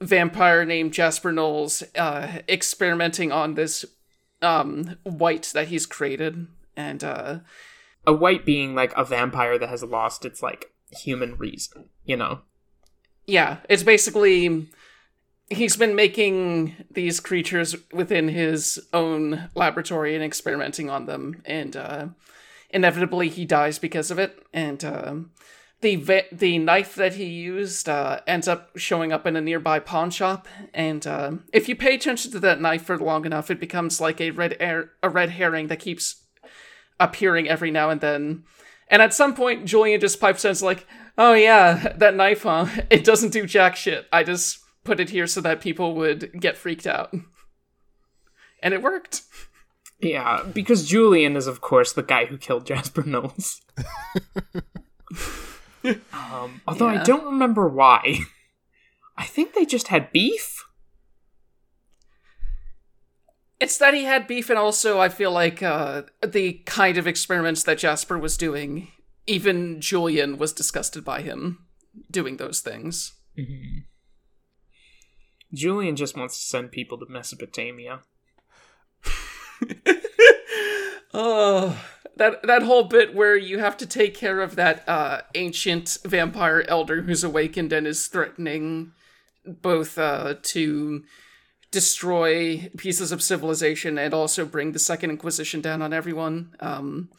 vampire named Jasper Knowles uh experimenting on this um wight that he's created and uh a wight being like a vampire that has lost its like human reason, you know. Yeah, it's basically he's been making these creatures within his own laboratory and experimenting on them, and uh, inevitably he dies because of it. And uh, the va- the knife that he used uh, ends up showing up in a nearby pawn shop, and uh, if you pay attention to that knife for long enough, it becomes like a red air- a red herring that keeps appearing every now and then. And at some point, Julian just pipes in, like, "Oh yeah, that knife, huh? It doesn't do jack shit. I just put it here so that people would get freaked out." And it worked. Yeah, because Julian is, of course, the guy who killed Jasper Knowles. um, although I don't remember why. I think they just had beef. It's that he had beef, and also I feel like uh, the kind of experiments that Jasper was doing, even Julian was disgusted by him doing those things. Julian just wants to send people to Mesopotamia. Oh, that that whole bit where you have to take care of that uh, ancient vampire elder who's awakened and is threatening both uh, to destroy pieces of civilization and also bring the Second Inquisition down on everyone. Um,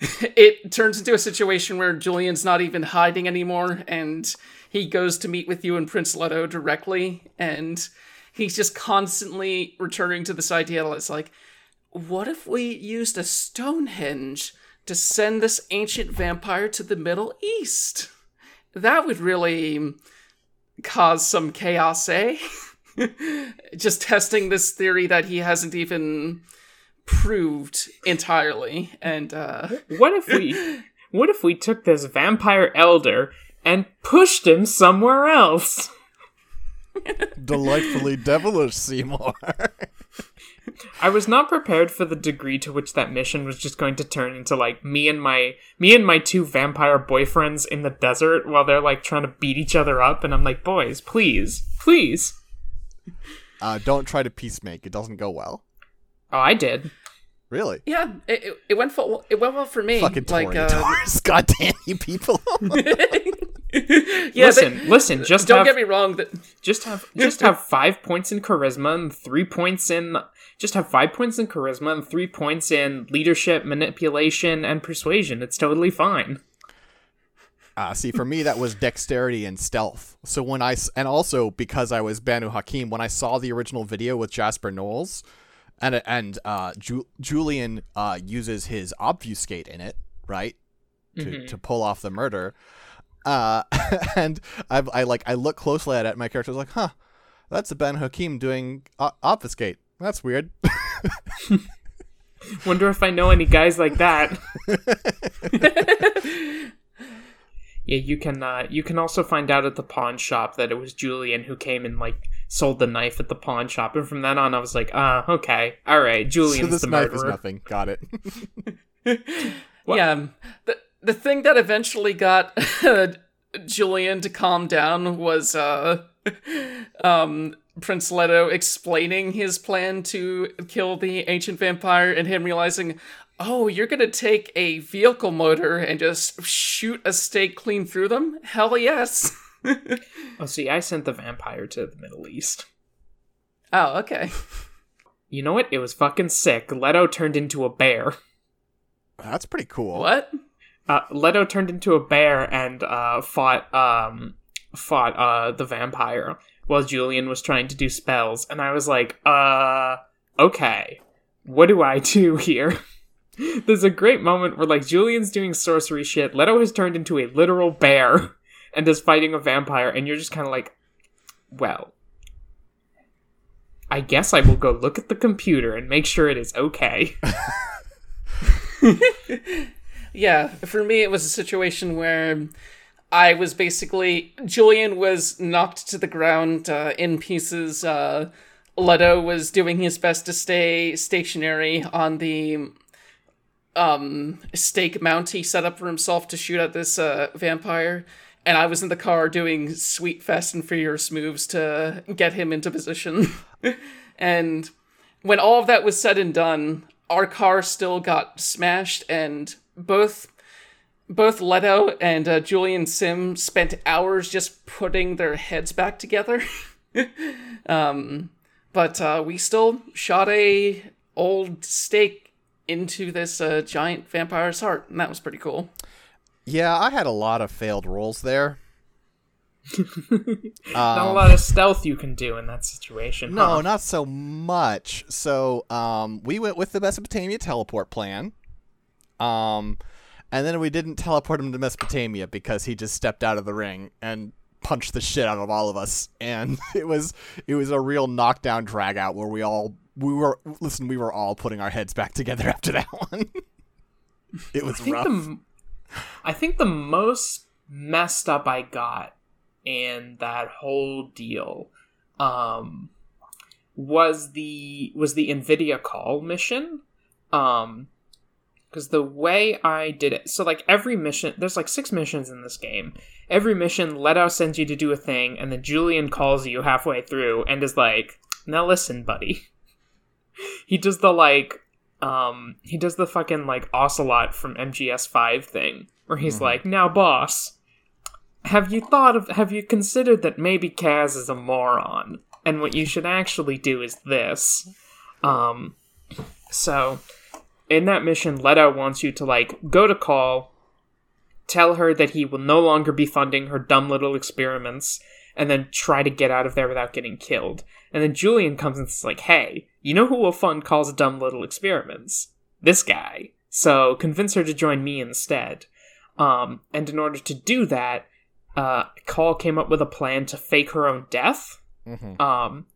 it turns into a situation where Julian's not even hiding anymore, and he goes to meet with you and Prince Leto directly, and he's just constantly returning to this idea that it's like, what if we used a Stonehenge to send this ancient vampire to the Middle East? That would really cause some chaos, eh? Just testing this theory that he hasn't even proved entirely. And, uh, What if we what if we took this vampire elder and pushed him somewhere else? Delightfully devilish, Seymour. I was not prepared for the degree to which that mission was just going to turn into like me and my me and my two vampire boyfriends in the desert while they're like trying to beat each other up and I'm like, "Boys, please. Please." uh, don't try to peacemake; it doesn't go well. Oh, I did. Really? yeah, it, it, it went for, it went well for me. Fucking like, uh, Toreadors. God damn you people. yeah, listen, they- listen, just don't have get me wrong. That just have just have 5 points in charisma and 3 points in just have 5 points in charisma and 3 points in leadership, manipulation and persuasion. It's totally fine. Uh, see, for me, that was dexterity and stealth. So when I and also because I was Banu Haqim, when I saw the original video with Jasper Knowles, and and uh, Ju- Julian uh, uses his obfuscate in it, right, to to pull off the murder. Uh, and I, I like I look closely at it. And my character's like, huh, that's a Ben Hakim doing o- obfuscate. That's weird. Wonder if I know any guys like that. yeah, you can uh, you can also find out at the pawn shop that it was Julian who came and like sold the knife at the pawn shop, and from then on I was like, ah, okay, all right, so Julian's this the knife is murderer. nothing. Got it. Yeah, um, the the thing that eventually got Julian to calm down was uh, um, Prince Leto explaining his plan to kill the ancient vampire, and him realizing, oh, you're gonna take a vehicle motor and just shoot a stake clean through them? Hell yes. Oh, see, I sent the vampire to the Middle East. oh, okay. You know what? It was fucking sick. Leto turned into a bear. That's pretty cool. What? Uh, Leto turned into a bear and uh, fought um, fought uh, the vampire while Julian was trying to do spells, and I was like, uh, okay, what do I do here? There's a great moment where like Julian's doing sorcery shit. Leto has turned into a literal bear and is fighting a vampire, and you're just kind of like, well. I guess I will go look at the computer and make sure it is okay. Yeah, for me, it was a situation where I was basically Julian was knocked to the ground uh, in pieces. Uh, Leto was doing his best to stay stationary on the um, stake mount he set up for himself to shoot at this uh, vampire, and I was in the car doing sweet, fast, and furious moves to get him into position. and when all of that was said and done, our car still got smashed, and both both Leto and uh, Julian Sim spent hours just putting their heads back together. um, but uh, we still shot a old stake into this uh, giant vampire's heart, and that was pretty cool. Yeah, I had a lot of failed rolls there. Not a Um, lot of stealth you can do in that situation. No, huh? not so much. So, um, we went with the Mesopotamia teleport plan. Um, and then we didn't teleport him to Mesopotamia because he just stepped out of the ring and punched the shit out of all of us. And it was it was a real knockdown drag out where we all we were listen, we were all putting our heads back together after that one. it was rough. the I think the most messed up I got in that whole deal um was the was the Nvidia call mission um because the way I did it so like every mission there's like six missions in this game. Every mission Leto sends you to do a thing and then Julian calls you halfway through and is like now listen buddy. He does the like um he does the fucking like ocelot from mgs5 thing where he's like now boss have you thought of have you considered that maybe kaz is a moron and what you should actually do is this? Um so in that mission leto wants you to like go to call tell her that he will no longer be funding her dumb little experiments and then try to get out of there without getting killed and then julian comes and is like hey you know who will fund call's dumb little experiments? This guy. So convince her to join me instead. Um, and in order to do that uh, call came up with a plan to fake her own death. Mhm. um,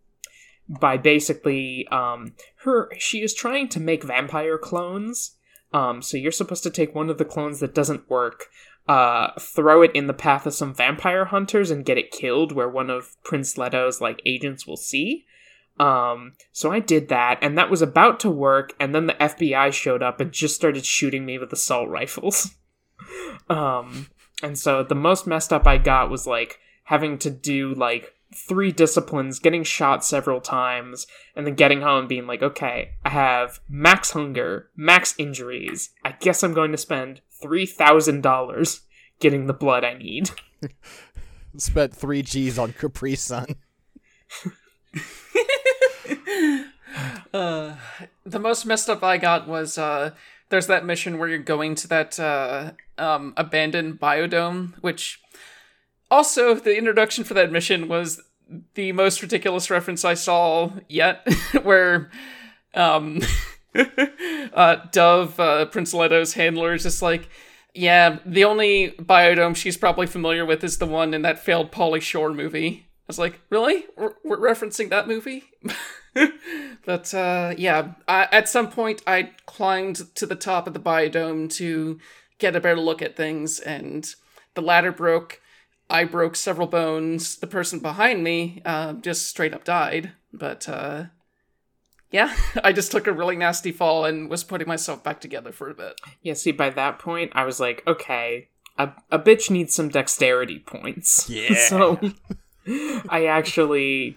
by basically um, her she is trying to make vampire clones. Um, so you're supposed to take one of the clones that doesn't work uh, throw it in the path of some vampire hunters and get it killed where one of prince leto's like agents will see um, so i did that and that was about to work and then the fbi showed up and just started shooting me with assault rifles um, and so the most messed up I got was like having to do like three disciplines, getting shot several times, and then getting home being like, okay, I have max hunger, max injuries. I guess I'm going to spend $3,000 getting the blood I need. Spent three G's on Capri Sun. Uh, the most messed up I got was uh, there's that mission where you're going to that uh, um, abandoned biodome, which also the introduction for that mission was the most ridiculous reference I saw yet, where um, uh, Dove, uh, Prince Leto's handler, is just like, yeah, the only biodome she's probably familiar with is the one in that failed Pauly Shore movie. I was like, really? We're, we're referencing that movie? but uh, yeah, I, at some point I climbed to the top of the biodome to get a better look at things, and the ladder broke. I broke several bones. The person behind me uh, just straight up died. But uh, yeah, I just took a really nasty fall and was putting myself back together for a bit. Yeah, see, by that point, I was like, okay, a, a bitch needs some dexterity points. Yeah. so I actually,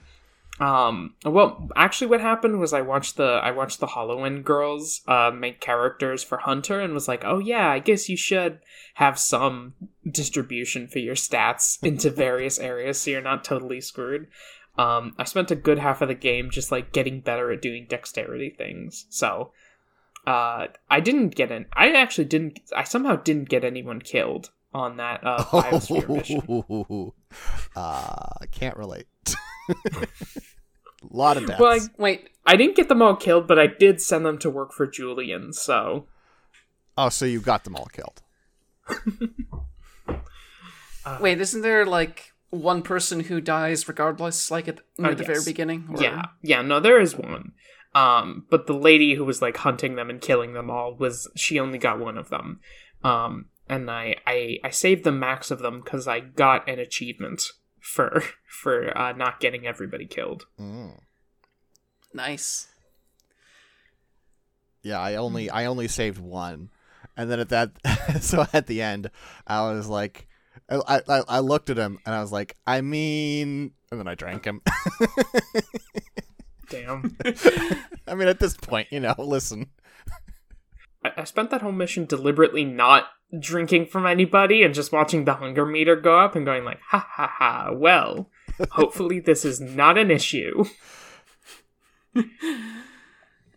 um, well, actually, what happened was I watched the I watched the Halloween girls uh, make characters for Hunter and was like, oh yeah, I guess you should have some distribution for your stats into various areas so you're not totally screwed. Um, I spent a good half of the game just like getting better at doing dexterity things. So, uh, I didn't get an. I actually didn't. I somehow didn't get anyone killed on that uh, biosphere mission. uh, can't relate. A lot of deaths. Well, I, Wait, I didn't get them all killed, but I did send them to work for Julian. So oh, so you got them all killed. wait, isn't there like one person who dies regardless, like at near Oh, the very beginning? Or- yeah, yeah. No, there is one. Um, but the lady who was like hunting them and killing them all was she only got one of them. Um, and I I, I saved the max of them because I got an achievement for for uh, not getting everybody killed. Mm. Nice. Yeah, I only I only saved one, and then at that, so at the end, I was like, I, I I looked at him and I was like, I mean, and then I drank him. Damn. I mean, at this point, you know, listen, I, I spent that whole mission deliberately not drinking from anybody and just watching the hunger meter go up and going like, ha ha ha. Well, hopefully this is not an issue.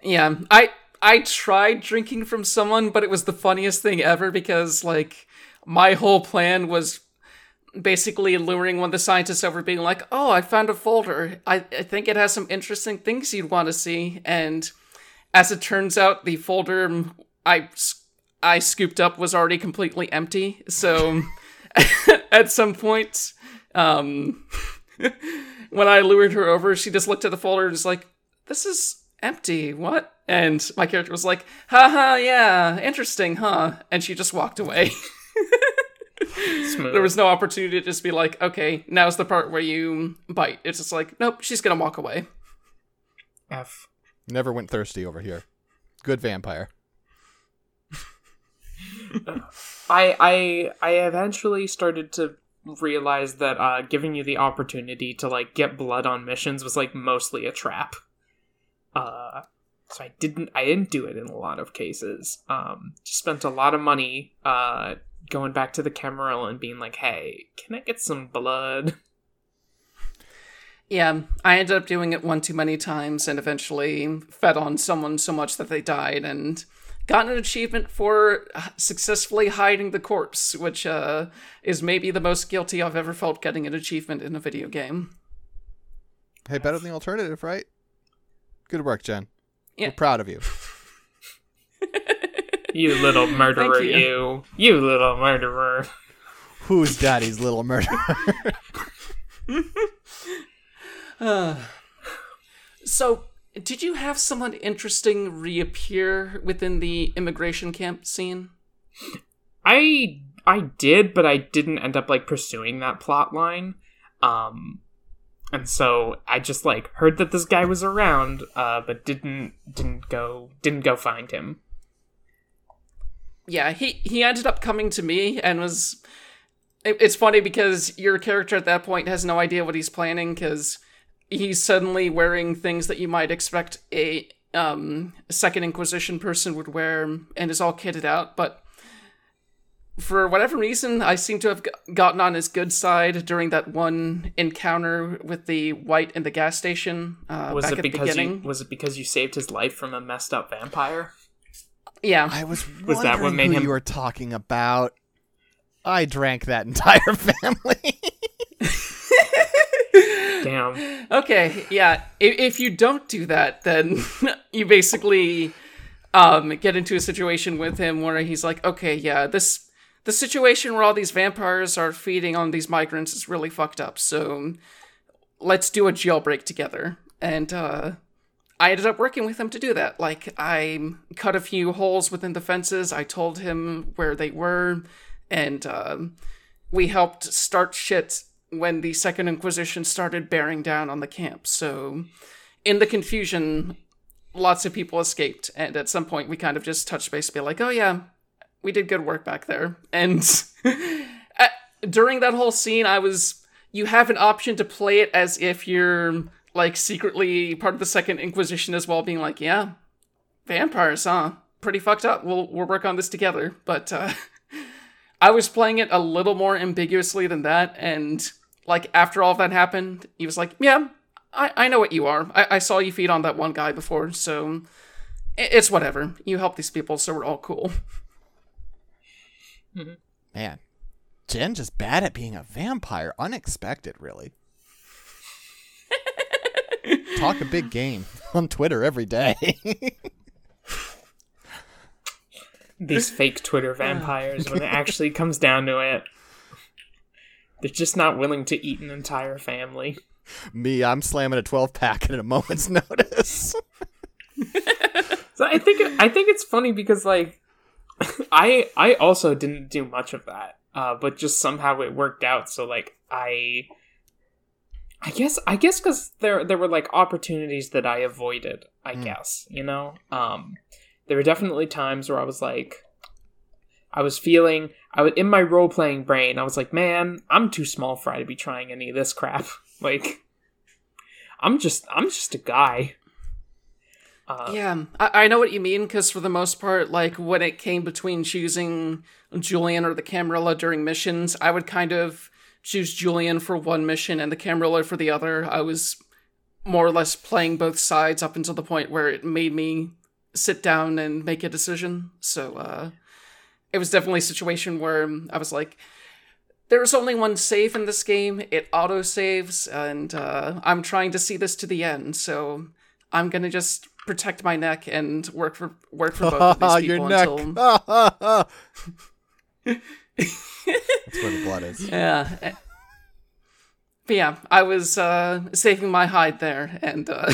Yeah, I I tried drinking from someone, but it was the funniest thing ever because like my whole plan was basically luring one of the scientists over, being like, "Oh, I found a folder. I, I think it has some interesting things you'd want to see." And as it turns out, the folder I I scooped up was already completely empty. So at some point, um, when I lured her over, she just looked at the folder and was like, "This is empty. What?" And my character was like, "Haha, yeah, interesting, huh?" And she just walked away. Smooth. there was no opportunity to just be like, "Okay, now's the part where you bite." It's just like, "Nope, she's gonna walk away." F. Never went thirsty over here. Good vampire. I I I eventually started to realize that uh, giving you the opportunity to like get blood on missions was like mostly a trap. Uh, so I didn't I didn't do it in a lot of cases. Um, just spent a lot of money uh going back to the Camarilla and being like, "Hey, can I get some blood?" Yeah, I ended up doing it one too many times and eventually fed on someone so much that they died and got an achievement for successfully hiding the corpse, which uh, is maybe the most guilty I've ever felt getting an achievement in a video game. Hey, better than the alternative, right? Good work, Jen. Yeah. We're proud of you. You little murderer, you. you. You little murderer. Who's daddy's little murderer? So, did you have someone interesting reappear within the immigration camp scene? I I did, but I didn't end up like pursuing that plot line. Um and so I just like heard that this guy was around, uh, but didn't didn't go didn't go find him. Yeah, he he ended up coming to me and was. It, it's funny because your character at that point has no idea what he's planning because he's suddenly wearing things that you might expect a um second Inquisition person would wear and is all kitted out, but. For whatever reason, I seem to have gotten on his good side during that one encounter with the wight in the gas station uh, Was it because you was it because you saved his life from a messed up vampire? Yeah, I was Was that what wondering made who him- you were talking about. I drank that entire family. Damn. Okay, yeah. If, if you don't do that, then you basically um, get into a situation with him where he's like, okay, yeah, this the situation where all these vampires are feeding on these migrants is really fucked up. So let's do a jailbreak together. And uh, I ended up working with him to do that. Like I cut a few holes within the fences. I told him where they were, and um, we helped start shit when the Second Inquisition started bearing down on the camp. So, in the confusion, lots of people escaped, and at some point, we kind of just touched base, to be like, "Oh yeah, we did good work back there." And during that whole scene, I was you have an option to play it as if you're like secretly part of the Second Inquisition as well, being like, "Yeah, vampires, huh? Pretty fucked up. We'll we'll work on this together." But uh, I was playing it a little more ambiguously than that, and like after all that happened, he was like, "Yeah, I, I know what you are. I, I saw you feed on that one guy before, so it's whatever. You help these people, so we're all cool." Man, Jen just bad at being a vampire. Unexpected, really. Talk a big game on Twitter every day. These fake Twitter vampires, when it actually comes down to it, they're just not willing to eat an entire family. Me, I'm slamming a 12 pack at a moment's notice. So I think I think it's funny because like I I also didn't do much of that, uh, but just somehow it worked out. So like I I guess I guess because there there were like opportunities that I avoided. I guess you know. Um, there were definitely times where I was like, I was feeling I was in my role playing brain. I was like, man, I'm too small fry to be trying any of this crap. Like, I'm just I'm just a guy. Uh, Yeah, I, I know what you mean because for the most part, like when it came between choosing Julian or the Camarilla during missions, I would kind of choose Julian for one mission and the Camarilla for the other. I was more or less playing both sides up until the point where it made me sit down and make a decision. So, uh, it was definitely a situation where I was like, there's only one save in this game. It auto saves, and uh, I'm trying to see this to the end. So I'm gonna just protect my neck and work for work for both of these people Your neck. until That's where the blood is. yeah. But yeah, I was uh, saving my hide there and uh,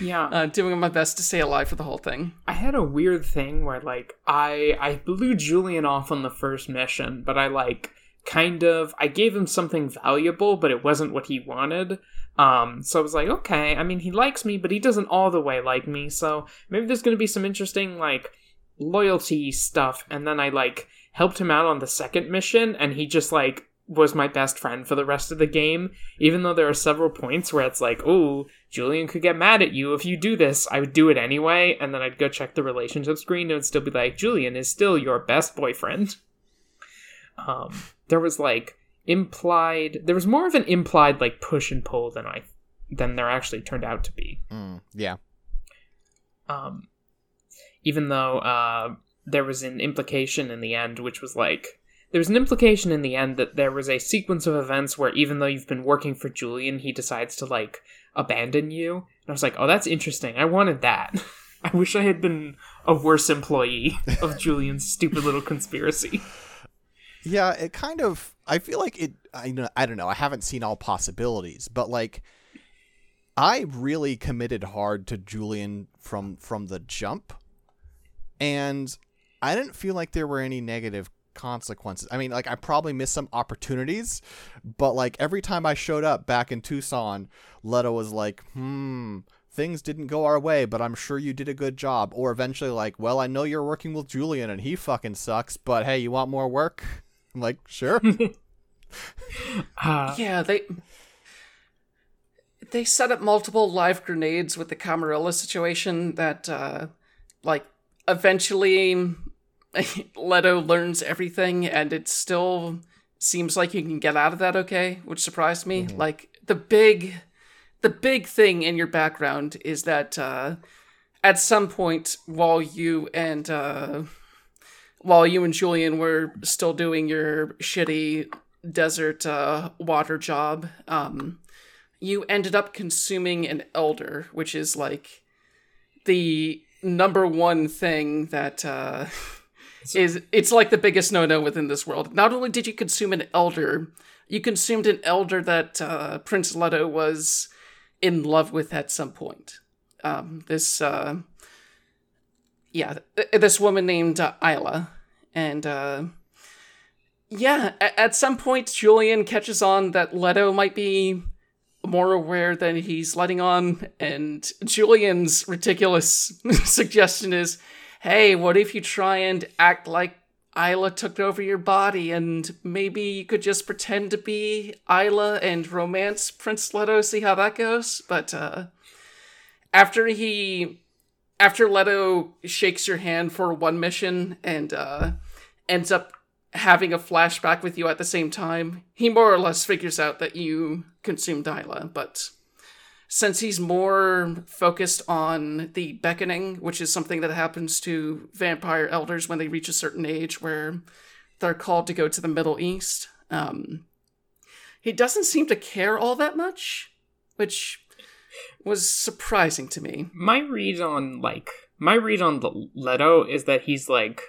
Yeah. uh, doing my best to stay alive for the whole thing. I had a weird thing where like I I blew Julian off on the first mission, but I like kind of I gave him something valuable, but it wasn't what he wanted. Um, so I was like, okay, I mean he likes me, but he doesn't all the way like me, so maybe there's gonna be some interesting like loyalty stuff, and then I like helped him out on the second mission, and he just like was my best friend for the rest of the game, even though there are several points where it's like, oh, Julian could get mad at you if you do this. I would do it anyway, and then I'd go check the relationship screen and it would still be like, Julian is still your best boyfriend. Um, there was like implied, there was more of an implied like push and pull than I than there actually turned out to be. Mm, yeah. Um, even though uh, there was an implication in the end, which was like there was an implication in the end that there was a sequence of events where even though you've been working for Julian, he decides to like abandon you. And I was like, oh, that's interesting. I wanted that. I wish I had been a worse employee of Julian's stupid little conspiracy. Yeah, it kind of. I feel like it. I know. I don't know. I haven't seen all possibilities, but like, I really committed hard to Julian from from the jump, and I didn't feel like there were any negative consequences. I mean, like I probably missed some opportunities, but like every time I showed up back in Tucson, Leto was like, "Hmm." Things didn't go our way, but I'm sure you did a good job. Or eventually, like, well, I know you're working with Julian and he fucking sucks, but hey, you want more work? I'm like, sure. Uh, Yeah, they they set up multiple live grenades with the Camarilla situation that uh like eventually Leto learns everything and it still seems like you can get out of that okay, which surprised me. Like the big the big thing in your background is that uh at some point while you and uh while you and Julian were still doing your shitty desert uh, water job, um, you ended up consuming an elder, which is like the number one thing that uh, is. It's like the biggest no-no within this world. Not only did you consume an elder, you consumed an elder that uh, Prince Leto was in love with at some point. Um, this, uh, yeah, this woman named uh, Isla, and uh, yeah, at some point, Julian catches on that Leto might be more aware than he's letting on, and Julian's ridiculous suggestion is, "Hey, what if you try and act like Isla took over your body, and maybe you could just pretend to be Isla and romance Prince Leto, see how that goes?" But uh, after he, after Leto shakes your hand for one mission and uh, ends up having a flashback with you at the same time, he more or less figures out that you consumed Isla, but since he's more focused on the beckoning, which is something that happens to vampire elders when they reach a certain age where they're called to go to the Middle East, um, he doesn't seem to care all that much, which was surprising to me. my read on like my read on the Leto is that he's like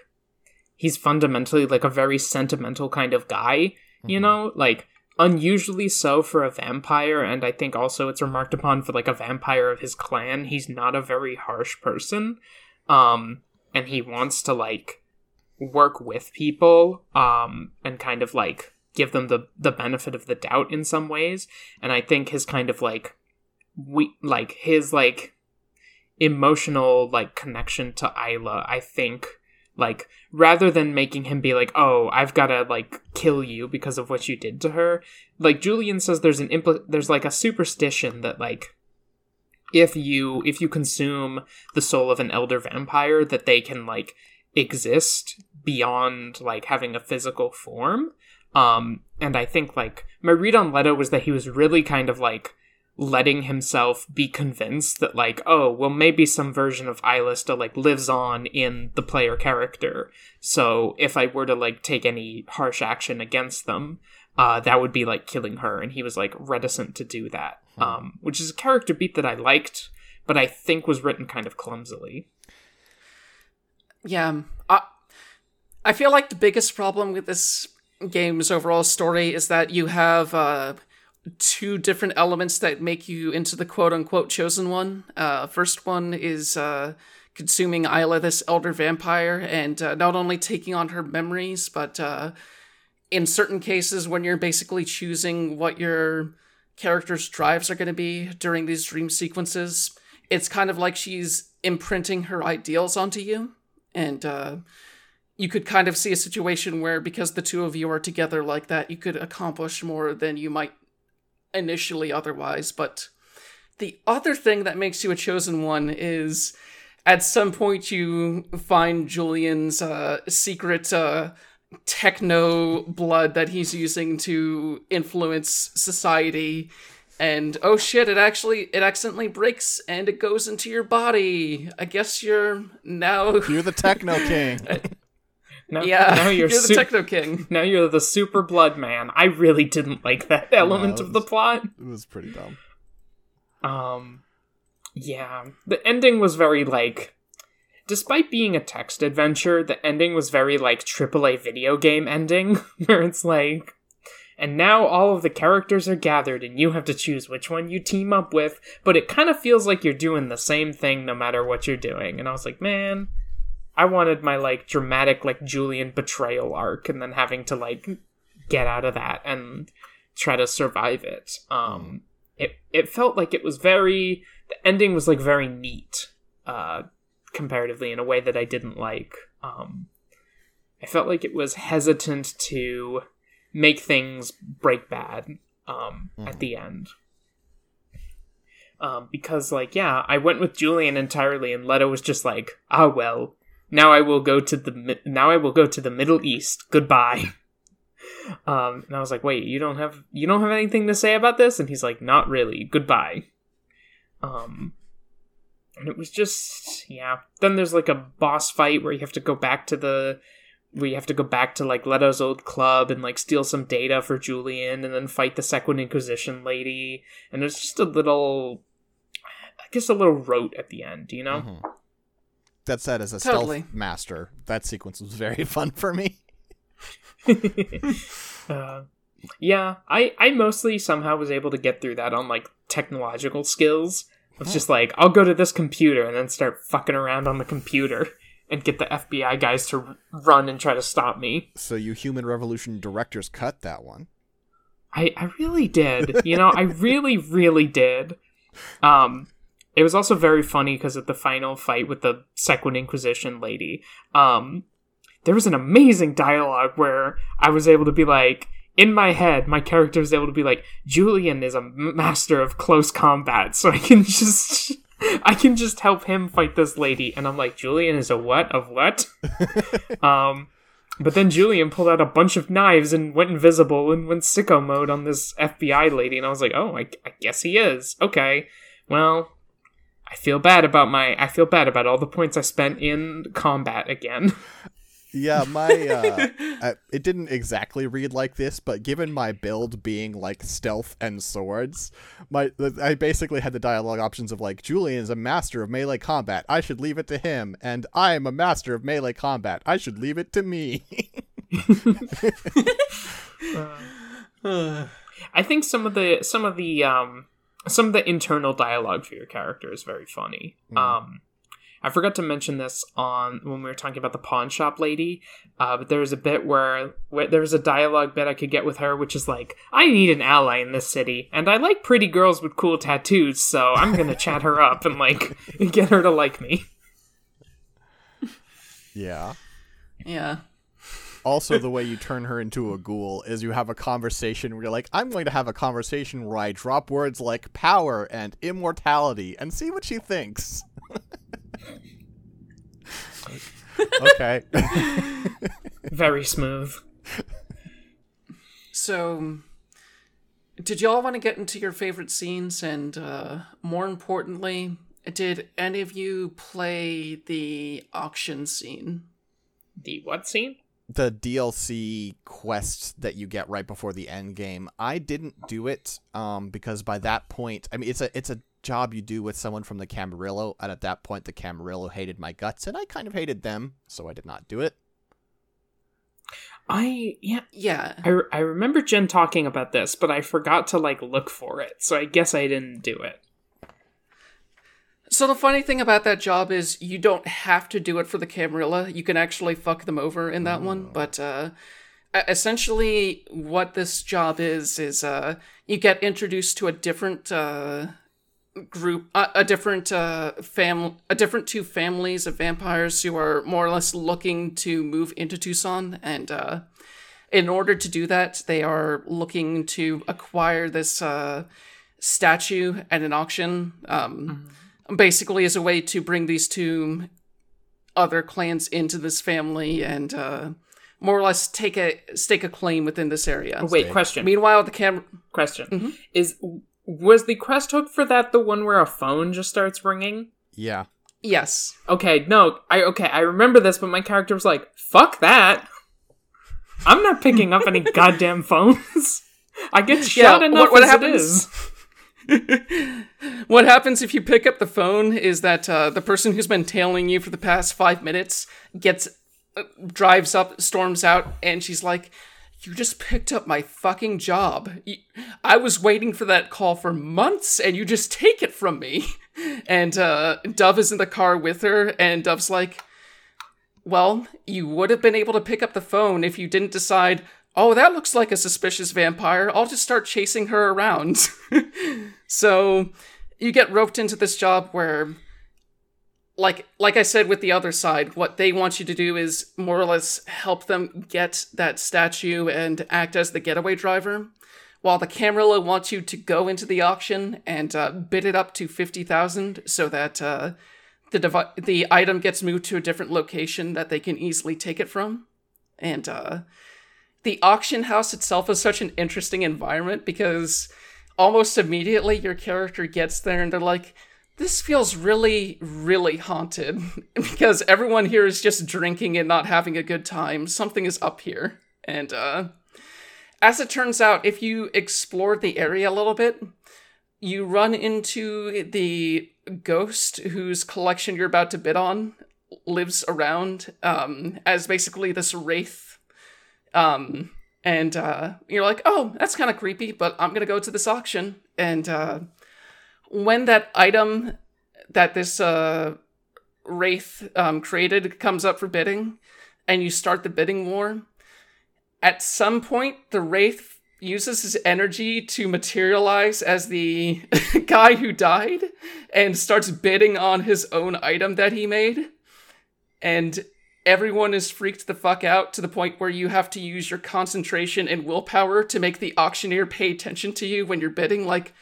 he's fundamentally like a very sentimental kind of guy, you know, like unusually so for a vampire and I think also it's remarked upon for like a vampire of his clan. He's not a very harsh person. Um and he wants to like work with people um and kind of like give them the the benefit of the doubt in some ways and I think his kind of like we like his like emotional like connection to Isla, I think like rather than making him be like, "Oh, I've got to like kill you because of what you did to her." Like Julian says there's an impl- there's like a superstition that like if you if you consume the soul of an elder vampire that they can like exist beyond like having a physical form. Um and I think like my read on Leto was that he was really kind of like letting himself be convinced that like oh well maybe some version of Ilista like lives on in the player character. So if I were to like take any harsh action against them uh that would be like killing her. And he was like reticent to do that um which is a character beat that I liked but I think was written kind of clumsily. Yeah, I, I feel like the biggest problem with this game's overall story is that you have uh, two different elements that make you into the quote unquote chosen one. Uh, first one is uh, consuming Isla, this elder vampire, and uh, not only taking on her memories, but uh, in certain cases, when you're basically choosing what your character's drives are going to be during these dream sequences, it's kind of like she's imprinting her ideals onto you. And uh, you could kind of see a situation where, because the two of you are together like that, you could accomplish more than you might initially otherwise. But the other thing that makes you a chosen one is at some point you find Julian's uh, secret uh, techno blood that he's using to influence society. And oh shit, it actually it accidentally breaks and it goes into your body. I guess you're now You're the techno king. now, yeah, now you're, you're, the su- techno king. now you're the super blood man I really didn't like that element that of the plot it was pretty dumb. Um, yeah, the ending was very like, despite being a text adventure, the ending was very like AAA video game ending, where it's like, and now all of the characters are gathered, and you have to choose which one you team up with. But it kind of feels like you're doing the same thing no matter what you're doing. And I was like, man, I wanted my like dramatic like Julian betrayal arc, and then having to like get out of that and try to survive it. Um, it it felt like it was very the ending was like very neat, uh, comparatively in a way that I didn't like. Um, I felt like it was hesitant to make things break bad um, at the end. Um, because like yeah, I went with Julian entirely, and Leto was just like, ah well, now I will go to the now I will go to the Middle East. Goodbye. Um, and I was like, wait, you don't have you don't have anything to say about this? And he's like, not really. Goodbye. Um, and it was just yeah. Then there's like a boss fight where you have to go back to the where you have to go back to like Leto's old club and like steal some data for Julian, and then fight the Second Inquisition lady. And it's just a little, I guess, a little rote at the end, you know. Mhm. That said, as a Totally. stealth master, that sequence was very fun for me. uh, yeah, I I mostly somehow was able to get through that on like technological skills. It's was just like, I'll go to this computer and then start fucking around on the computer and get the FBI guys to run and try to stop me. So you Human Revolution directors cut that one. I I really did. You know, I really really did. Um it was also very funny because at the final fight with the Second Inquisition lady, um there was an amazing dialogue where I was able to be like in my head, my character was able to be like, Julian is a master of close combat, so I can just I can just help him fight this lady. And I'm like, Julian is a what? Of what? um but then Julian pulled out a bunch of knives and went invisible and went sicko mode on this FBI lady, and I was like, "Oh, I, I guess he is." Okay, well, I feel bad about my. I feel bad about all the points I spent in combat again. Yeah, my uh, uh, it didn't exactly read like this, but given my build being like stealth and swords, my I basically had the dialogue options of like Julian is a master of melee combat. I should leave it to him, and I am a master of melee combat. I should leave it to me. I think some of the some of the um some of the internal dialogue for your character is very funny. Um I forgot to mention this on when we were talking about the pawn shop lady, uh, but there was a bit where, where there was a dialogue bit I could get with her, which is like, "I need an ally in this city, and I like pretty girls with cool tattoos, so I'm gonna chat her up and like get her to like me." yeah. Yeah. Also, the way you turn her into a ghoul is you have a conversation where you're like, I'm going to have a conversation where I drop words like power and immortality and see what she thinks. okay. Very smooth. So, did y'all want to get into your favorite scenes? And uh, more importantly, did any of you play the auction scene? The what scene? The DLC quest that you get right before the end game. I didn't do it um, because by that point, I mean it's a it's a job you do with someone from the Camarilla, and at that point the Camarilla hated my guts, and I kind of hated them, so I did not do it. I yeah Yeah. I, I remember Jen talking about this, but I forgot to like look for it, so I guess I didn't do it. So the funny thing about that job is you don't have to do it for the Camarilla. You can actually fuck them over in that one. But uh, essentially, what this job is is uh, you get introduced to a different uh, group, uh, a different uh, fam, a different two families of vampires who are more or less looking to move into Tucson, and uh, in order to do that, they are looking to acquire this uh, statue at an auction. Um, basically as a way to bring these two other clans into this family and uh, more or less take a stake a claim within this area. Wait, Stay. question. Meanwhile, the camera. question is was the quest hook for that the one where a phone just starts ringing? Yeah. Yes. Okay, no, I okay, I remember this, but my character was like, "Fuck that! I'm not picking up any goddamn phones. I get shot Yeah, enough what- what as happens- it is." What happens if you pick up the phone is that uh, the person who's been tailing you for the past five minutes gets uh, drives up, storms out, and she's like, "You just picked up my fucking job. I was waiting for that call for months, and you just take it from me." And uh, Dove is in the car with her, and Dove's like, "Well, you would have been able to pick up the phone if you didn't decide." Oh, that looks like a suspicious vampire. I'll just start chasing her around. So you get roped into this job where like like I said with the other side, what they want you to do is more or less help them get that statue and act as the getaway driver. While the Camarilla wants you to go into the auction and uh, bid it up to fifty thousand, so that uh, the devi- the item gets moved to a different location that they can easily take it from. And uh, the auction house itself is such an interesting environment because almost immediately your character gets there and they're like this feels really really haunted because everyone here is just drinking and not having a good time. Something is up here. And uh as it turns out if you explore the area a little bit you run into the ghost whose collection you're about to bid on lives around um as basically this wraith um and uh, you're like, oh, that's kind of creepy, but I'm gonna go to this auction. And uh, when that item that this uh, wraith um, created comes up for bidding, and you start the bidding war, at some point the wraith uses his energy to materialize as the guy who died and starts bidding on his own item that he made. And everyone is freaked the fuck out to the point where you have to use your concentration and willpower to make the auctioneer pay attention to you when you're bidding. Like,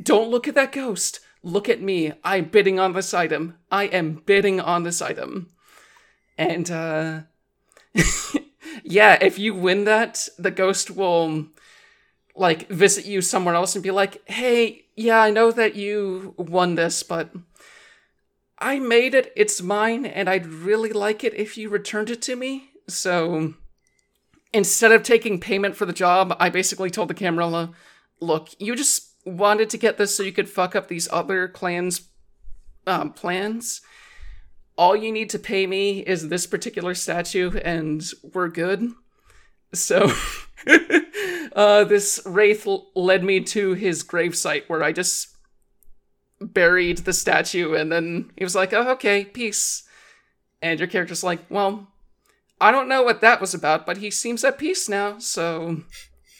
don't look at that ghost. Look at me. I'm bidding on this item. I am bidding on this item. And, uh, yeah, if you win that, the ghost will, like, visit you somewhere else and be like, hey, yeah, I know that you won this, but I made it, it's mine, and I'd really like it if you returned it to me. So instead of taking payment for the job, I basically told the Camarilla, look, you just wanted to get this so you could fuck up these other clans' um, plans. All you need to pay me is this particular statue, and we're good. So, uh, this wraith led me to his gravesite where I just buried the statue and then he was like oh okay peace and your character's like well i don't know what that was about but he seems at peace now so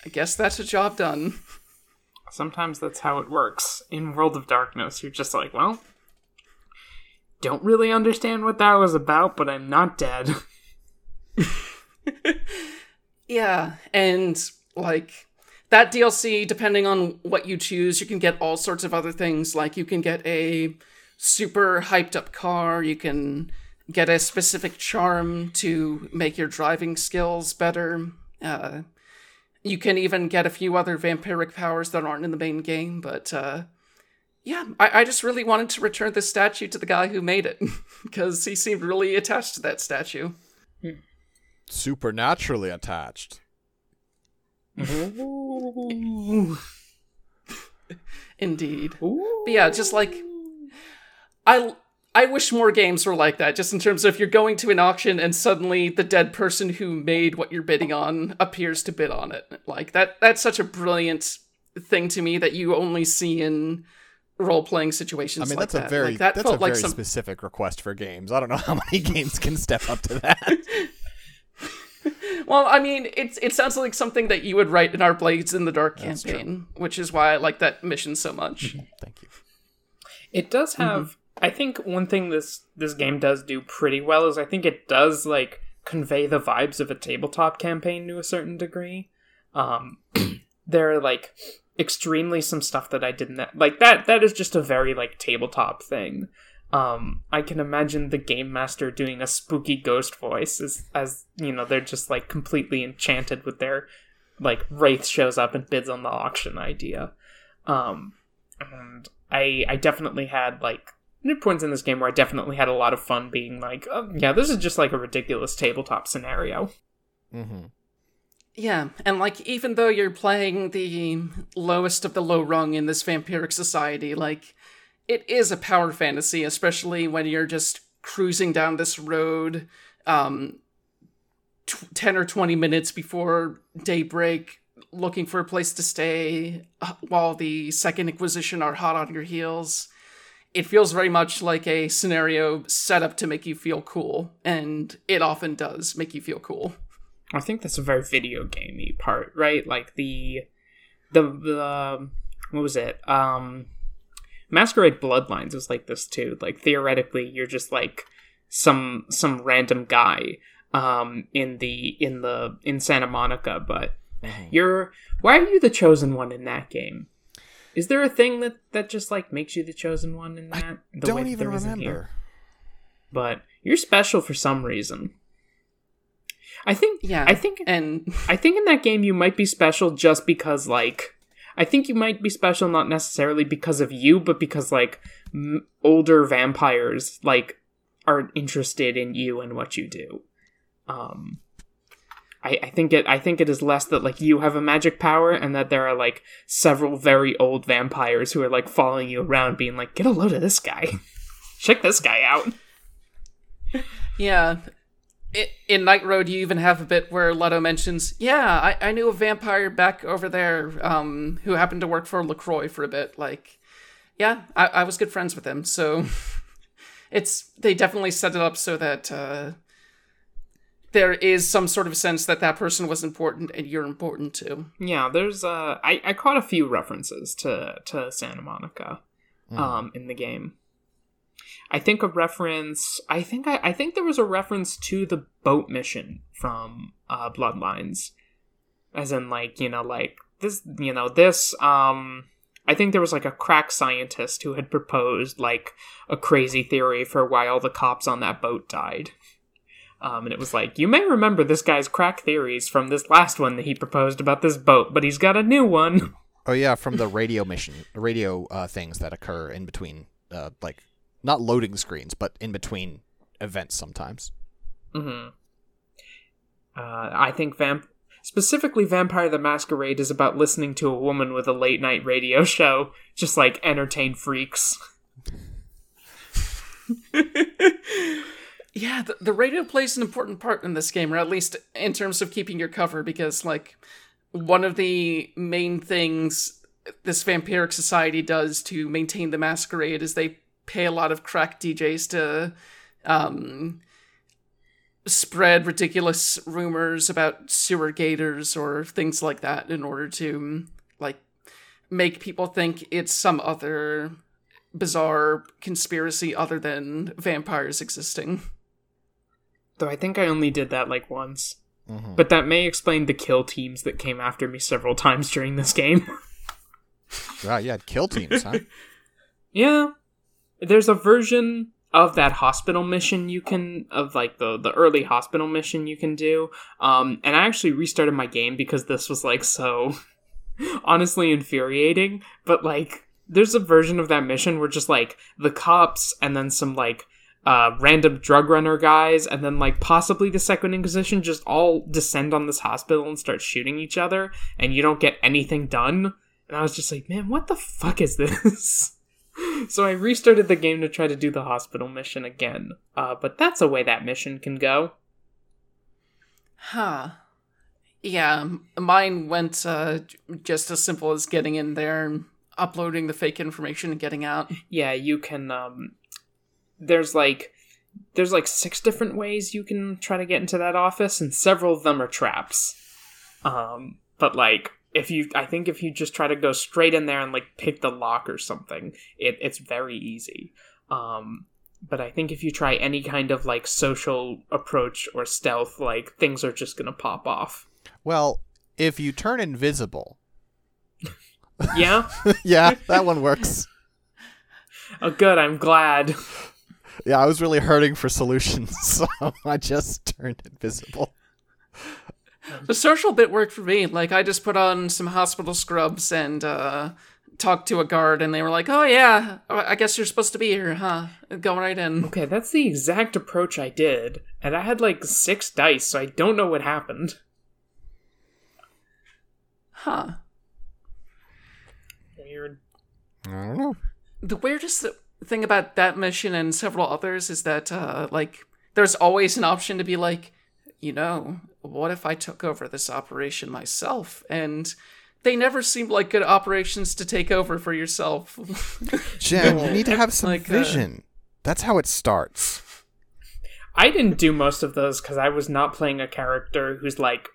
i guess that's a job done Sometimes that's how it works. In World of Darkness, you're just like, well, don't really understand what that was about, but I'm not dead. yeah and like that dlc depending on what you choose you can get all sorts of other things like you can get a super hyped up car you can get a specific charm to make your driving skills better uh, you can even get a few other vampiric powers that aren't in the main game, but uh, yeah, I, I just really wanted to return this statue to the guy who made it because he seemed really attached to that statue. Supernaturally attached. Indeed. Ooh. But yeah, just like I I wish more games were like that, just in terms of you're going to an auction and suddenly the dead person who made what you're bidding on appears to bid on it. Like that that's such a brilliant thing to me that you only see in role playing situations. I mean, like that's a very like, that that's a very like some specific request for games. I don't know how many games can step up to that. Well, I mean, it's it sounds like something that you would write in our Blades in the Dark That's campaign, which is why I like that mission so much. Thank you. It does have. I think one thing this this game does do pretty well is I think it does like convey the vibes of a tabletop campaign to a certain degree. Um, there are like extremely some stuff that I didn't like. That that is just a very like tabletop thing. Um, I can imagine the game master doing a spooky ghost voice as as you know they're just like completely enchanted with their like wraith shows up and bids on the auction idea. Um, and I I definitely had like there are points in this game where I definitely had a lot of fun being like, oh, yeah, this is just like a ridiculous tabletop scenario. Mm-hmm. Yeah, and like even though you're playing the lowest of the low rung in this vampiric society, like it is a power fantasy, especially when you're just cruising down this road um t- 10 or 20 minutes before daybreak looking for a place to stay uh, while the second inquisition are hot on your heels. It feels very much like a scenario set up to make you feel cool, and it often does make you feel cool. I think that's a very video gamey part, right? Like the the the what was it? Um Masquerade Bloodlines was like this too. Like theoretically you're just like some some random guy um in the in the in Santa Monica, but you're why are you the chosen one in that game? Is there a thing that that just like makes you the chosen one in that? The way Don't that even there isn't here? remember. But you're special for some reason. I think Yeah, I think and I think in that game you might be special just because like I think you might be special not necessarily because of you, but because like m- older vampires like are interested in you and what you do. Um, I, I think it I think it is less that like you have a magic power and that there are like several very old vampires who are like following you around, being like, "Get a load of this guy, check this guy out." Yeah. I in Night Road, you even have a bit where Leto mentions, "Yeah, I, I knew a vampire back over there um, who happened to work for Lacroix for a bit. Like, yeah, I, I was good friends with him. So it's they definitely set it up so that uh, there is some sort of sense that that person was important and you're important too. Yeah, there's uh I, I caught a few references to to Santa Monica um in the game. I think a reference I think I, I think there was a reference to the boat mission from uh Bloodlines. As in like, you know, like this you know, this um I think there was like a crack scientist who had proposed like a crazy theory for why all the cops on that boat died. Um, and it was like, you may remember this guy's crack theories from this last one that he proposed about this boat, but he's got a new one. Oh yeah, from the radio mission, radio uh, things that occur in between, uh, like not loading screens, but in between events sometimes. hmm Uh, I think vamp specifically Vampire the Masquerade is about listening to a woman with a late night radio show, just like entertain freaks. Yeah, the, the radio plays an important part in this game, or at least in terms of keeping your cover, because, like, one of the main things this vampiric society does to maintain the masquerade is they pay a lot of crack DJs to um, spread ridiculous rumors about sewer gators or things like that in order to, like, make people think it's some other bizarre conspiracy other than vampires existing. Though I think I only did that like once. Mhm. But that may explain the kill teams that came after me several times during this game. Right, yeah, kill teams, huh? Yeah. There's a version of that hospital mission you can of like the the early hospital mission you can do. Um and i actually restarted my game because this was like so honestly infuriating. But like there's a version of that mission where just like the cops and then some like uh random drug runner guys and then like possibly the second inquisition just all descend on this hospital and start shooting each other and you don't get anything done. And i was just like man what the fuck is this so I restarted the game to try to do the hospital mission again. Uh, but that's a way that mission can go. Huh. Yeah, mine went uh, just as simple as getting in there and uploading the fake information and getting out. Yeah, you can. Um, there's like there's like six different ways you can try to get into that office, and several of them are traps. Um, but like if you, I think if you just try to go straight in there and like pick the lock or something, it, it's very easy. Um, but I think if you try any kind of like social approach or stealth, like things are just gonna pop off. Well, if you turn invisible, Yeah. yeah, that one works. oh, good. I'm glad. Yeah, I was really hurting for solutions, so I just turned invisible. The social bit worked for me. Like, I just put on some hospital scrubs and uh, talked to a guard, and they were like, oh, yeah, I guess you're supposed to be here, huh? Go right in. Okay, that's the exact approach I did, and I had like six dice, so I don't know what happened. Huh. Weird. I don't know. The weirdest thing about that mission and several others is that, uh, like, there's always an option to be like, you know, what if I took over this operation myself? And they never seemed like good operations to take over for yourself. Jen, you need to have some Like, uh, vision. That's how it starts. I didn't do most of those because I was not playing a character who's like.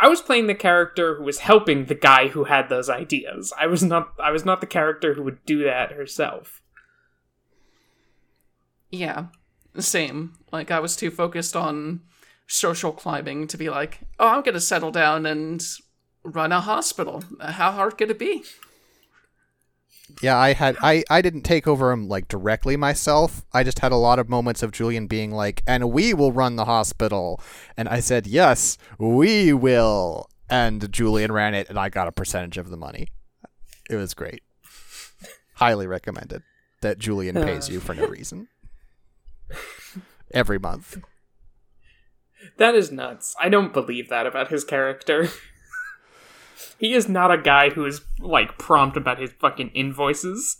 I was playing the character who was helping the guy who had those ideas. I was not. I was not the character who would do that herself. yeah, same. Like, I was too focused on social climbing to be like, oh, I'm gonna settle down and run a hospital. How hard could it be? Yeah, I had I I didn't take over him like directly myself. I just had a lot of moments of Julian being like, "And we will run the hospital." And I said, "Yes, we will." And Julian ran it and I got a percentage of the money. It was great. Highly recommended that Julian pays you for no reason. Every month. That is nuts. I don't believe that about his character. he is not a guy who is like prompt about his fucking invoices.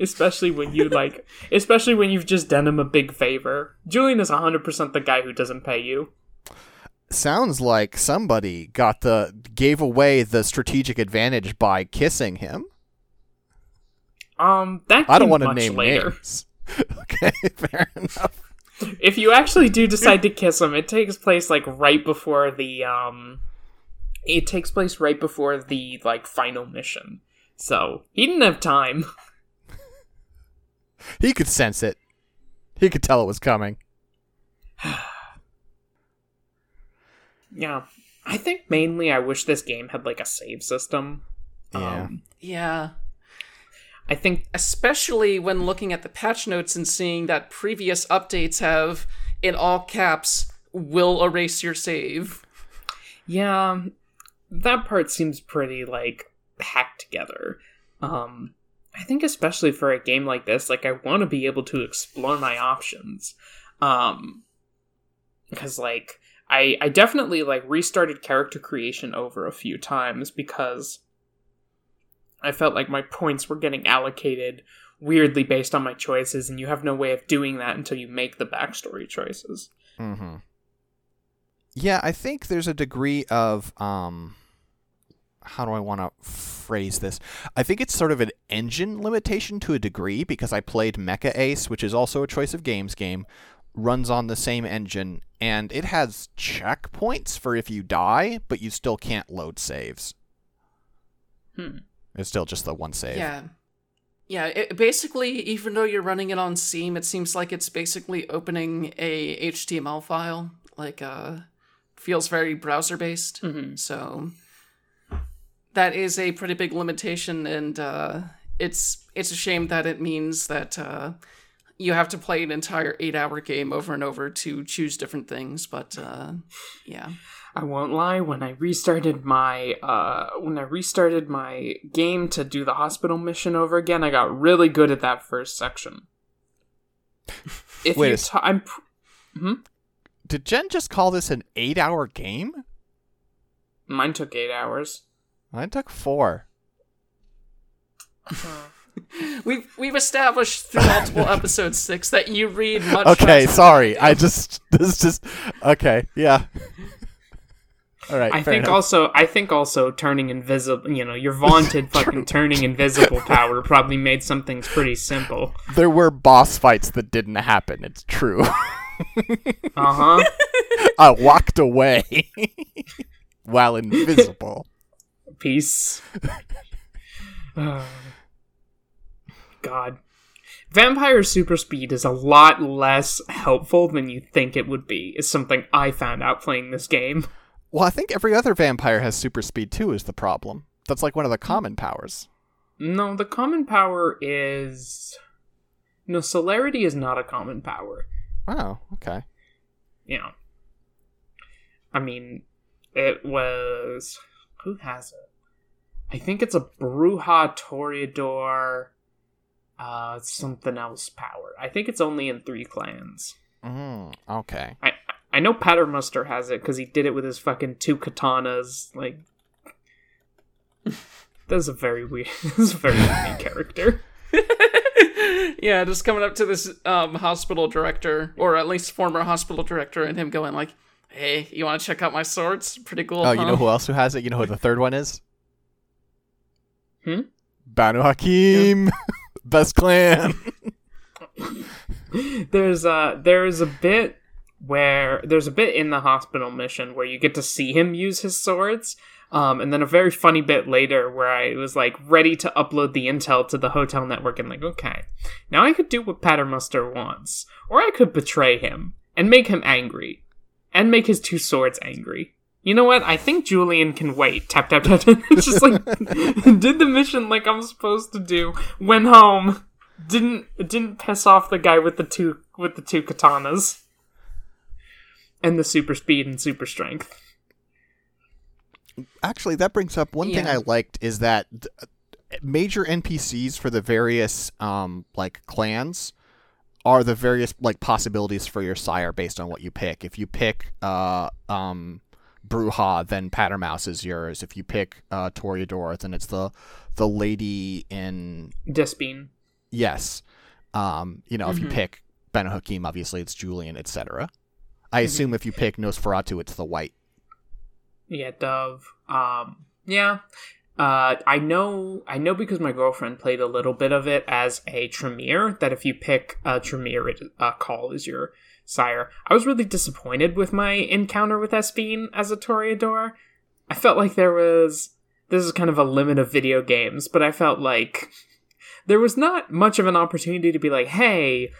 Especially when you like especially when you've just done him a big favor. Julian is 100% the guy who doesn't pay you. Sounds like somebody got the gave away the strategic advantage by kissing him. Um that I don't want to name later. names. okay, fair enough. If you actually do decide to kiss him, it takes place like right before the um it takes place right before the like final mission. So, he didn't have time. He could sense it. He could tell it was coming. Yeah. I think mainly I wish this game had like a save system. Yeah. Um, Yeah. I think especially when looking at the patch notes and seeing that previous updates have in all caps will erase your save yeah, that part seems pretty like hacked together. Um I think especially for a game like this, like I want to be able to explore my options. Um because like I I definitely like restarted character creation over a few times because I felt like my points were getting allocated weirdly based on my choices, and you have no way of doing that until you make the backstory choices. Mm-hmm. Yeah, I think there's a degree of um how do I want to phrase this? I think it's sort of an engine limitation to a degree because I played Mecha Ace, which is also a choice of games game, runs on the same engine and it has checkpoints for if you die, but you still can't load saves. Hmm. It's still just the one save. yeah yeah it, basically even though you're running it on steam it seems like it's basically opening a html file like uh feels very browser based hmm so that is a pretty big limitation and uh it's it's a shame that it means that uh you have to play an entire eight hour game over and over to choose different things. But uh, yeah, I won't lie. When I restarted my uh, when I restarted my game to do the hospital mission over again, I got really good at that first section. If Wait you, s- t- I'm. pr- Did Jen just call this an eight-hour game? Mine took eight hours. Mine took four. we've we've established through multiple episodes six that you read much. Okay, faster sorry. I just this just okay. Yeah. All right. I think enough. also I think also turning invisible, you know, your vaunted fucking turning invisible power probably made some things pretty simple. there were boss fights that didn't happen. It's true. Uh huh. I walked away while invisible. Peace. Uh, God. Vampire super speed is a lot less helpful than you think it would be, is something I found out playing this game. Well, I think every other vampire has super speed too. Is the problem? That's like one of the common powers. No, the common power is. No, celerity is not a common power. Oh, okay. Yeah. I mean, it was. Who has it? I think it's a Brujah Toreador. Uh, something else power. I think it's only in three clans. Mm, okay. I I know Patermuster has it because he did it with his fucking two katanas. Like, that's a very weird. That's a very weird character. yeah, just coming up to this um, hospital director, or at least former hospital director, and him going like, "Hey, you want to check out my swords? Pretty cool." Oh, you know who else who has it? You know who the third one is? Hmm? Banu Haqim, best clan. there's a there's a bit where there's a bit in the hospital mission where you get to see him use his swords um, and then a very funny bit later where I was like ready to upload the intel to the hotel network and like, okay, now I could do what Patermuster wants, or I could betray him and make him angry, and make his two swords angry. You know what? I think Julian can wait. Tap tap tap. tap. It's just like did the mission like I'm supposed to do. Went home. Didn't didn't piss off the guy with the two with the two katanas and the super speed and super strength. Actually, that brings up one thing I liked is that d- major NPCs for the various um like clans are the various like possibilities for your sire based on what you pick. If you pick uh um Brujah, then Pattermouse is yours. If you pick uh Toreador, then it's the the lady in Despine. yes. Um, you know, if you Mhm. pick Banu Haqim, obviously it's Julian, etc. I assume if you pick Nosferatu, it's the wight. Yeah, Dove. Um, yeah. Uh, I know. I know because my girlfriend played a little bit of it as a Tremere. That if you pick a Tremere, it, uh, call is your sire. I was really disappointed with my encounter with Espine as a Toreador. I felt like there was. This is kind of a limit of video games, but I felt like there was not much of an opportunity to be like, "Hey,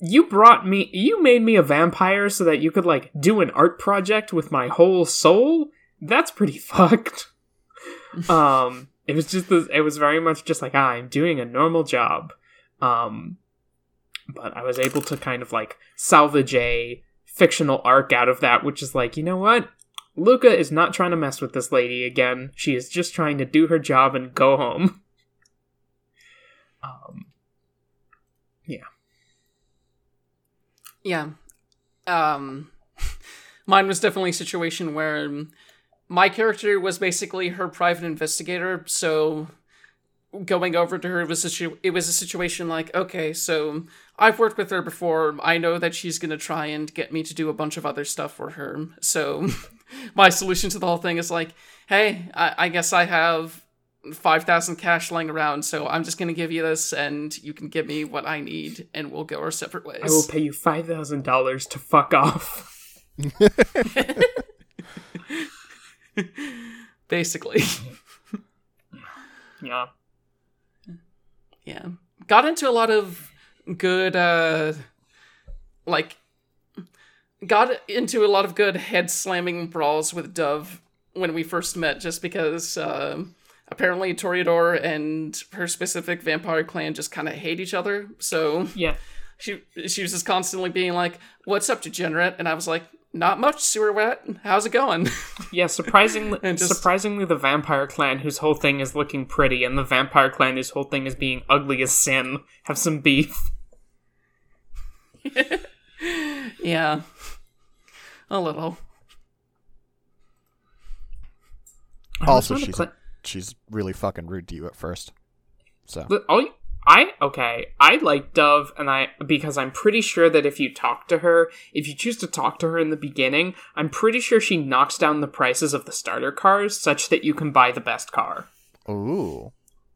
you brought me you made me a vampire so that you could like do an art project with my whole soul? That's pretty fucked. Um it was just this, it was very much just like ah, i'm doing a normal job. Um but i was able to kind of like salvage a fictional arc out of that which is like you know what? Luca is not trying to mess with this lady again. She is just trying to do her job and go home. Um Yeah. Um mine was definitely a situation where my character was basically her private investigator, so going over to her was a situ- it was a situation like, okay, so I've worked with her before. I know that she's going to try and get me to do a bunch of other stuff for her. So my solution to the whole thing is like, hey, I, I guess I have 5,000 cash lying around, so I'm just to give you this and you can give me what I need and we'll go our separate ways. I will pay you five thousand dollars to fuck off. Basically. Yeah. Yeah. Got into a lot of good uh like got into a lot of good head slamming brawls with Dove when we first met just because uh, apparently Toreador and her specific vampire clan just kind of hate each other. So Yeah. she she was just constantly being like, "What's up, degenerate?" And I was like, "Not much, sewer wet. How's it going?" Yeah, surprisingly, And just- surprisingly, the vampire clan, whose whole thing is looking pretty, and the vampire clan, whose whole thing is being ugly as sin, have some beef. yeah, a little. Also, It's not a she's clan- she's really fucking rude to you at first. So oh, I okay. I like Dove, and I because I'm pretty sure that if you talk to her, if you choose to talk to her in the beginning, I'm pretty sure she knocks down the prices of the starter cars such that you can buy the best car. ooh,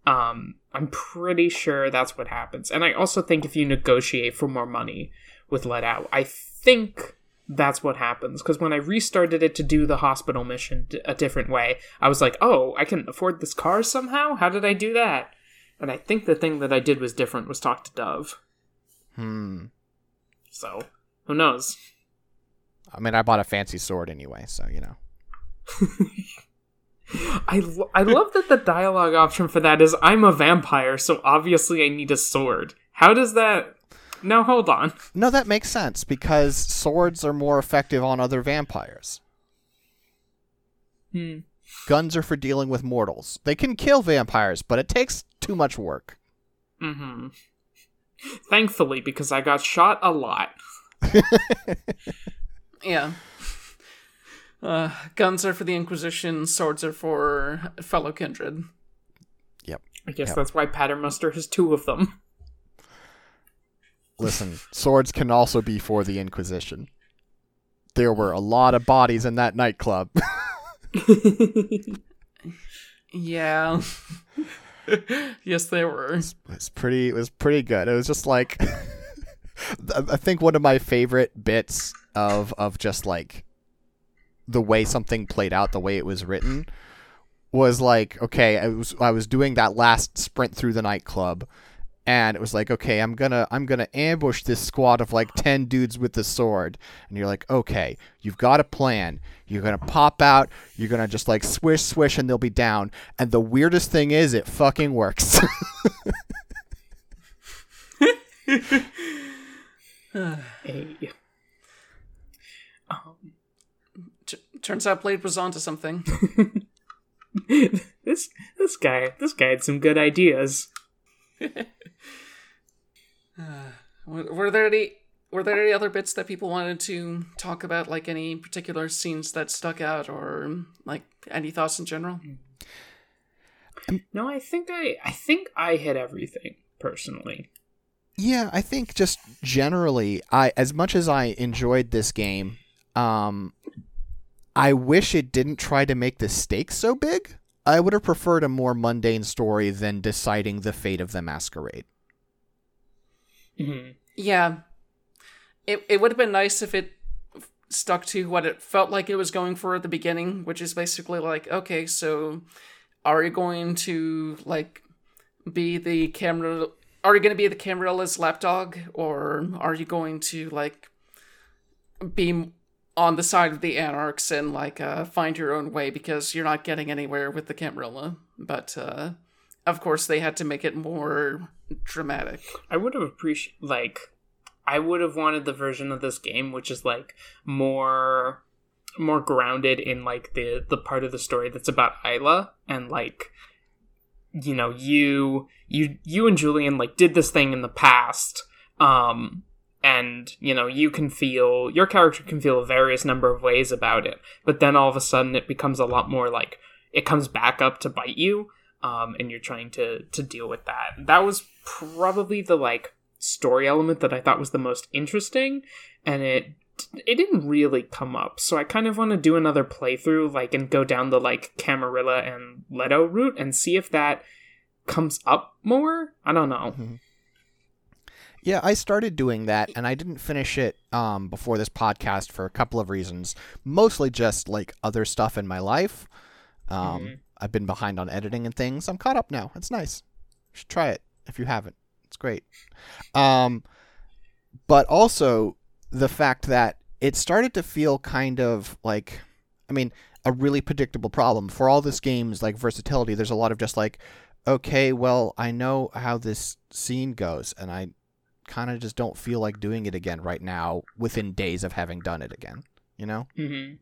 Um, I'm pretty sure that's what happens, and I also think if you negotiate for more money with Let Out, I think that's what happens. Because when I restarted it to do the hospital mission d- a different way, I was like, "Oh, I can afford this car somehow. How did I do that?" And I think the thing that I did was different. Was talk to Dove. hmm. So who knows? I mean, I bought a fancy sword anyway, so you know. I, lo- I love that the dialogue option for that is I'm a vampire, so obviously I need a sword. How does that? No, hold on. No, that makes sense because swords are more effective on other vampires. Hmm. Guns are for dealing with mortals. They can kill vampires, but it takes too much work. Mm-hmm. Thankfully, because I got shot a lot. Yeah. Uh, guns are for the Inquisition. Swords are for fellow kindred. Yep. I guess Yep. that's why Paternoster has two of them. Listen, swords can also be for the Inquisition. There were a lot of bodies in that nightclub. Yeah. yes, they were. it was pretty it was pretty good. It was just like I think one of my favorite bits of of just like the way something played out, the way it was written was like, okay, I was I was doing that last sprint through the nightclub and it was like, okay, I'm gonna I'm gonna ambush this squad of like ten dudes with the sword. And you're like, okay, you've got a plan. You're gonna pop out, you're gonna just like swish, swish, and they'll be down. And the weirdest thing is it fucking works. Hey. Um, T- turns out Blade was onto something. this this guy this guy had some good ideas. Were, were there any? Were there any other bits that people wanted to talk about, like any particular scenes that stuck out, or like any thoughts in general? No, I think I I think I hit everything personally. Yeah, I think just generally, I as much as I enjoyed this game, um, I wish it didn't try to make the stakes so big. I would have preferred a more mundane story than deciding the fate of the masquerade. Mhm. Yeah, it it would have been nice if it stuck to what it felt like it was going for at the beginning, which is basically like, okay, so are you going to like be the camera? Are you going to be the Camarilla's lapdog, or are you going to like be on the side of the anarchs and like uh, find your own way because you're not getting anywhere with the Camarilla? But uh, of course, they had to make it more dramatic. I would have appreciated like I would have wanted the version of this game which is like more more grounded in like the the part of the story that's about Isla and like you know you you you and Julian like did this thing in the past um and you know you can feel your character can feel a various number of ways about it but then all of a sudden it becomes a lot more like it comes back up to bite you um, and you're trying to to deal with that. That was probably the like story element that I thought was the most interesting, and it it didn't really come up. So I kind of want to do another playthrough, like, and go down the like Camarilla and Leto route and see if that comes up more. I don't know. Yeah, I started doing that and I didn't finish it um, before this podcast for a couple of reasons. Mostly just like other stuff in my life. Um, Mhm. I've been behind on editing and things. I'm caught up now. It's nice. You should try it if you haven't. It's great. Um, but also the fact that it started to feel kind of like, I mean, a really predictable problem. For all this game's like versatility, there's a lot of just like, okay, well, I know how this scene goes, and I kind of just don't feel like doing it again right now within days of having done it again. You know? Mm-hmm.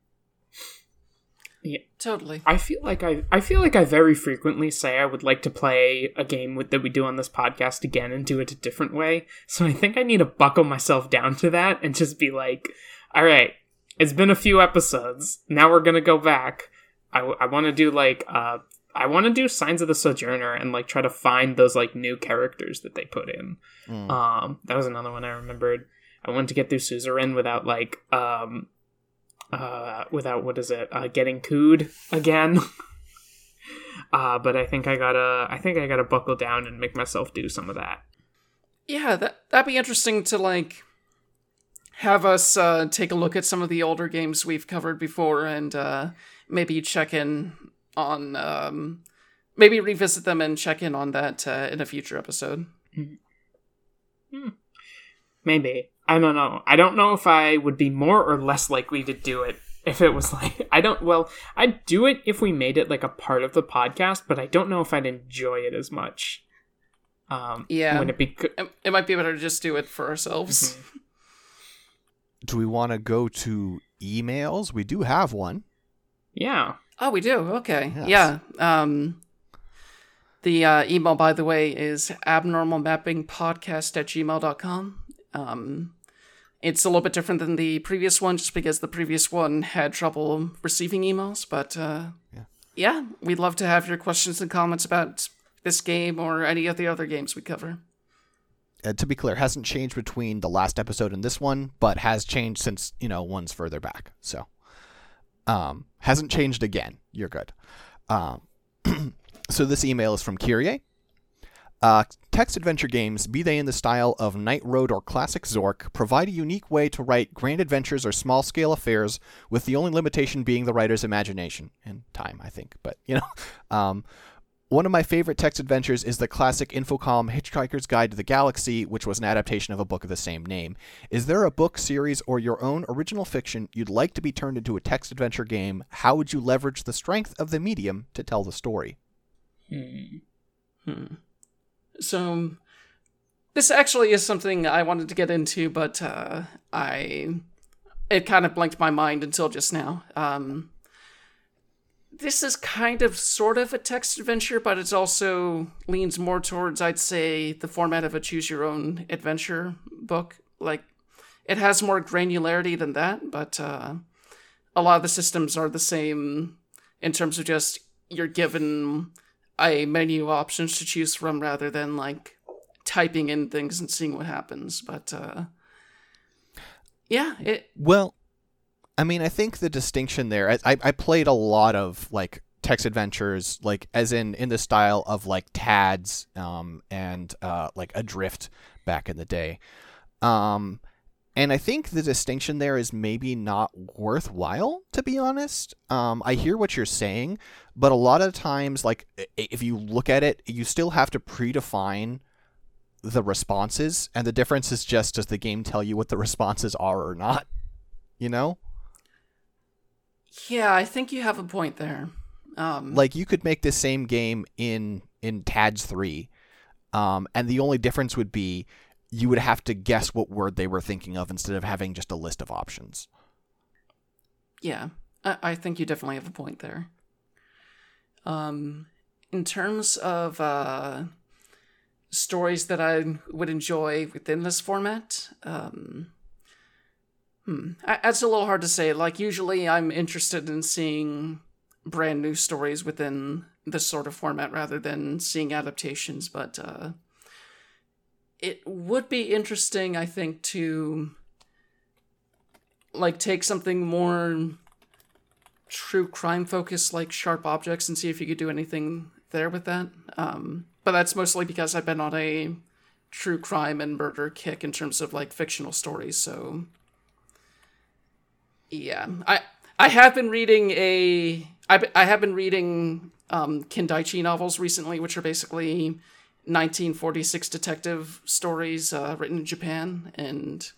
Yeah, totally. I feel like I I feel like I very frequently say I would like to play a game with, that we do on this podcast again and do it a different way. So I think I need to buckle myself down to that and just be like, all right, it's been a few episodes. Now we're gonna go back. I, I want to do like uh I want to do Signs of the Sojourner and like try to find those like new characters that they put in. Mm. Um, that was another one I remembered. I wanted to get through Suzerain without like um uh, without what is it uh, getting cooed again uh, but i think i gotta i think i gotta buckle down and make myself do some of that Yeah, that that'd be interesting to like have us uh, take a look at some of the older games we've covered before and uh, maybe check in on um, maybe revisit them and check in on that uh, in a future episode. maybe i don't know i don't know if i would be more or less likely to do it if it was like i don't well i'd do it if we made it like a part of the podcast but i don't know if i'd enjoy it as much um Yeah. when it be It, it might be better to just do it for ourselves. Do we want to go to emails? We do have one. yeah Oh, we do. Okay. Yes. Yeah. Um, the uh, email, by the way, is abnormalmappingpodcast at gmail.com. Um, it's a little bit different than the previous one just because the previous one had trouble receiving emails. But uh, Yeah. yeah, we'd love to have your questions and comments about this game or any of the other games we cover. Uh, to be clear, hasn't changed between the last episode and this one, but has changed since you know one's further back. So, um, hasn't changed again. You're good. Um, so this email is from Kyrie. Uh, text adventure games, be they in the style of Night Road or Classic Zork, provide a unique way to write grand adventures or small scale affairs, with the only limitation being the writer's imagination and time, I think. But you know, um, one of my favorite text adventures is the classic Infocom Hitchhiker's Guide to the Galaxy, which was an adaptation of a book of the same name. Is there a book, series, or your own original fiction you'd like to be turned into a text adventure game? How would you leverage the strength of the medium to tell the story? Hmm. Hmm. So this actually is something I wanted to get into, but uh, I it kind of blanked my mind until just now. Um, this is kind of sort of a text adventure, but it's also leans more towards I'd say the format of a choose your own adventure book. Like it has more granularity than that, but uh, a lot of the systems are the same in terms of just you're given a menu options to choose from rather than like typing in things and seeing what happens. But uh, yeah, it Well, I mean, I think the distinction there, I, I played a lot of like text adventures, like as in in the style of like TADS, um, and uh, like Adrift back in the day, um, and I think the distinction there is maybe not worthwhile, to be honest. Um, I hear what you're saying, but a lot of times, like if you look at it, you still have to predefine the responses, and the difference is just does the game tell you what the responses are or not? You know? Yeah, I think you have a point there. Um, like you could make this same game in in TADS 3 um, and the only difference would be you would have to guess what word they were thinking of instead of having just a list of options yeah, I, I think you definitely have a point there. Um, in terms of uh, stories that I would enjoy within this format, um, hmm, that's a little hard to say. Like usually, I'm interested in seeing brand new stories within this sort of format rather than seeing adaptations, but uh, it would be interesting, I think, to like take something more true crime focused like sharp objects and see if you could do anything there with that um but that's mostly because i've been on a true crime and murder kick in terms of like fictional stories so yeah i i have been reading a i, I have been reading um kindaichi novels recently which are basically 1946 detective stories uh, written in japan and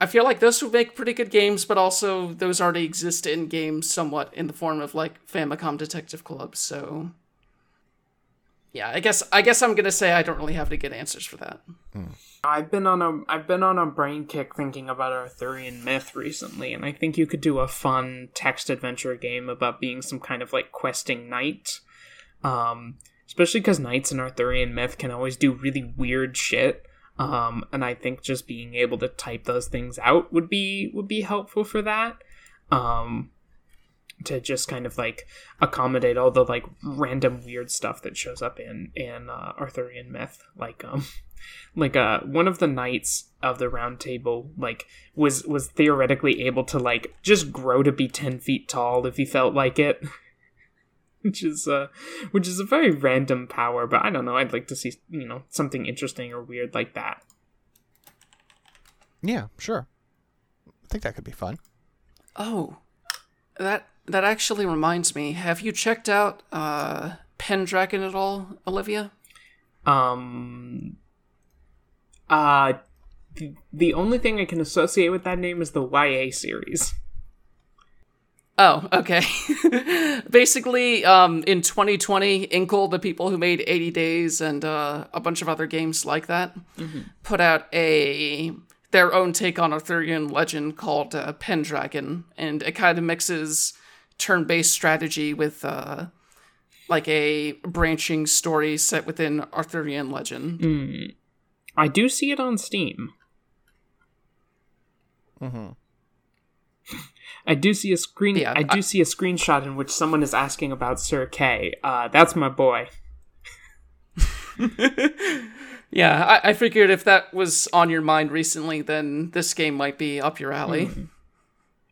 I feel like those would make pretty good games, but also those already exist in games somewhat in the form of like Famicom Detective Club. So yeah, I guess I guess I'm gonna say I don't really have any good answers for that. I've been on a I've been on a brain kick thinking about Arthurian myth recently, and I think you could do a fun text adventure game about being some kind of like questing knight. Um, especially because knights in Arthurian myth can always do really weird shit. Um, and I think just being able to type those things out would be would be helpful for that. Um, to just kind of like accommodate all the like random weird stuff that shows up in in uh, Arthurian myth, like um, like uh one of the knights of the round table like was was theoretically able to like just grow to be 10 feet tall if he felt like it which is uh which is a very random power but i don't know i'd like to see you know something interesting or weird like that Yeah, sure. I think that could be fun. Oh, that that actually reminds me. Have you checked out uh, Pendragon at all, Olivia? um uh the, the only thing i can associate with that name is the ya series Oh, okay. Basically, um, in 2020, Inkle, the people who made 80 Days and uh, a bunch of other games like that, put out a their own take on Arthurian legend called uh, Pendragon, and it kind of mixes turn-based strategy with uh, like a branching story set within Arthurian legend. i do see it on steam Mm-hmm. I do see a screen. Yeah, I do see a screenshot in which someone is asking about Sir Kay. Uh, that's my boy. Yeah, I-, I figured if that was on your mind recently, then this game might be up your alley.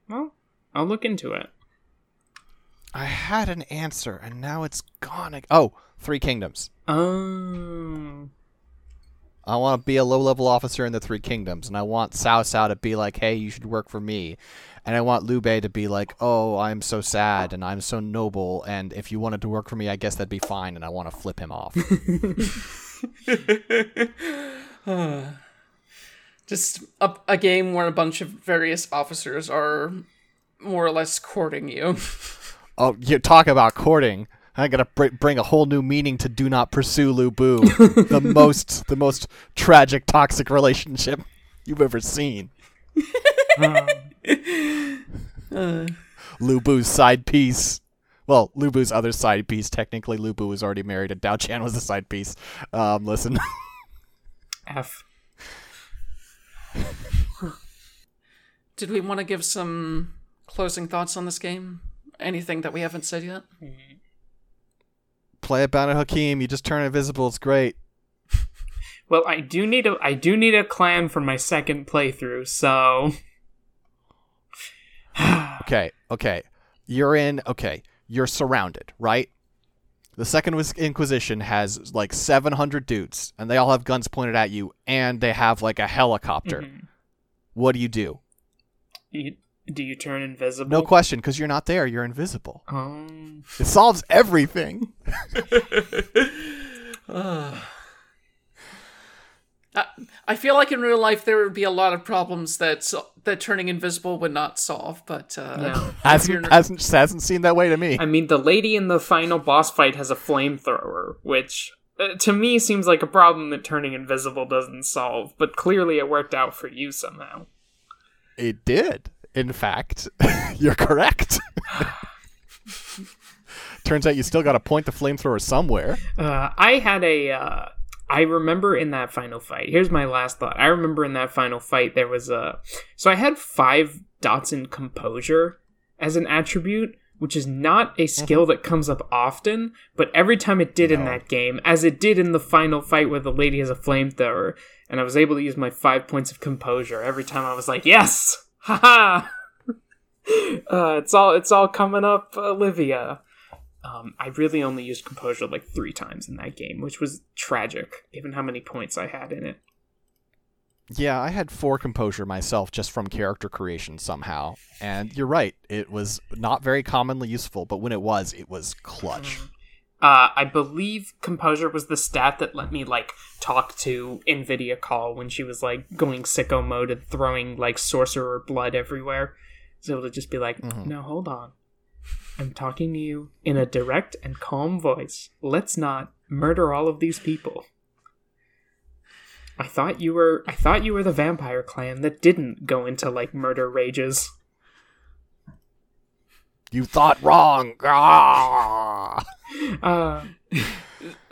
Well, I'll look into it. I had an answer and now it's gone. ag- Oh, Three Kingdoms. Um, I want to be a low level officer in the Three Kingdoms, and I want Cao Cao to be like, hey, you should work for me. And I want Liu Bei to be like, oh, I'm so sad and I'm so noble, and if you wanted to work for me, I guess that'd be fine, and I want to flip him off. Just a, a game where a bunch of various officers are more or less courting you. oh, you talk about courting. I gotta br- bring a whole new meaning to "Do Not Pursue Lu Bu," the most, the most tragic, toxic relationship you've ever seen. Lu Bu's side piece. Well, Lu Bu's other side piece. Technically, Lu Bu was already married, and Diaochan was the side piece. Um, listen, F. Did we want to give some closing thoughts on this game? Anything that we haven't said yet? play it Banu Haqim. You just turn invisible. It's great. Well, I do need a I do need a clan for my second playthrough, so Okay, okay. You're in. Okay, you're surrounded, right? The Second Inquisition has like 700 dudes, and they all have guns pointed at you, and they have like a helicopter. Mm-hmm. What do you do? you, do you turn invisible? No question, because you're not there. You're invisible. Um, It solves everything. I, I feel like in real life there would be a lot of problems that that turning invisible would not solve, but uh, no. Hasn't hasn't hasn't seemed that way to me. I mean, the lady in the final boss fight has a flamethrower, which uh, to me seems like a problem that turning invisible doesn't solve. But clearly, it worked out for you somehow. It did. In fact, you're correct. Turns out you still got to point the flamethrower somewhere. Uh, I had a. Uh, I remember in that final fight. Here's my last thought. I remember in that final fight there was a. So I had five dots in composure as an attribute, which is not a skill that comes up often, but every time it did in that game, as it did in the final fight where the lady has a flamethrower, and I was able to use my five points of composure every time I was like, yes, haha. uh, it's all it's all coming up, Olivia. Um, I really only used composure like three times in that game, which was tragic given how many points I had in it. Yeah, I had four composure myself just from character creation somehow. And you're right, it was not very commonly useful, but when it was, it was clutch. Uh, I believe composure was the stat that let me like talk to Nvidia call when she was like going sicko mode and throwing like sorcerer blood everywhere. I was able to just be like, "No, hold on, I'm talking to you in a direct and calm voice. Let's not murder all of these people." I thought you were I thought you were the vampire clan that didn't go into like murder rages. You thought wrong. Uh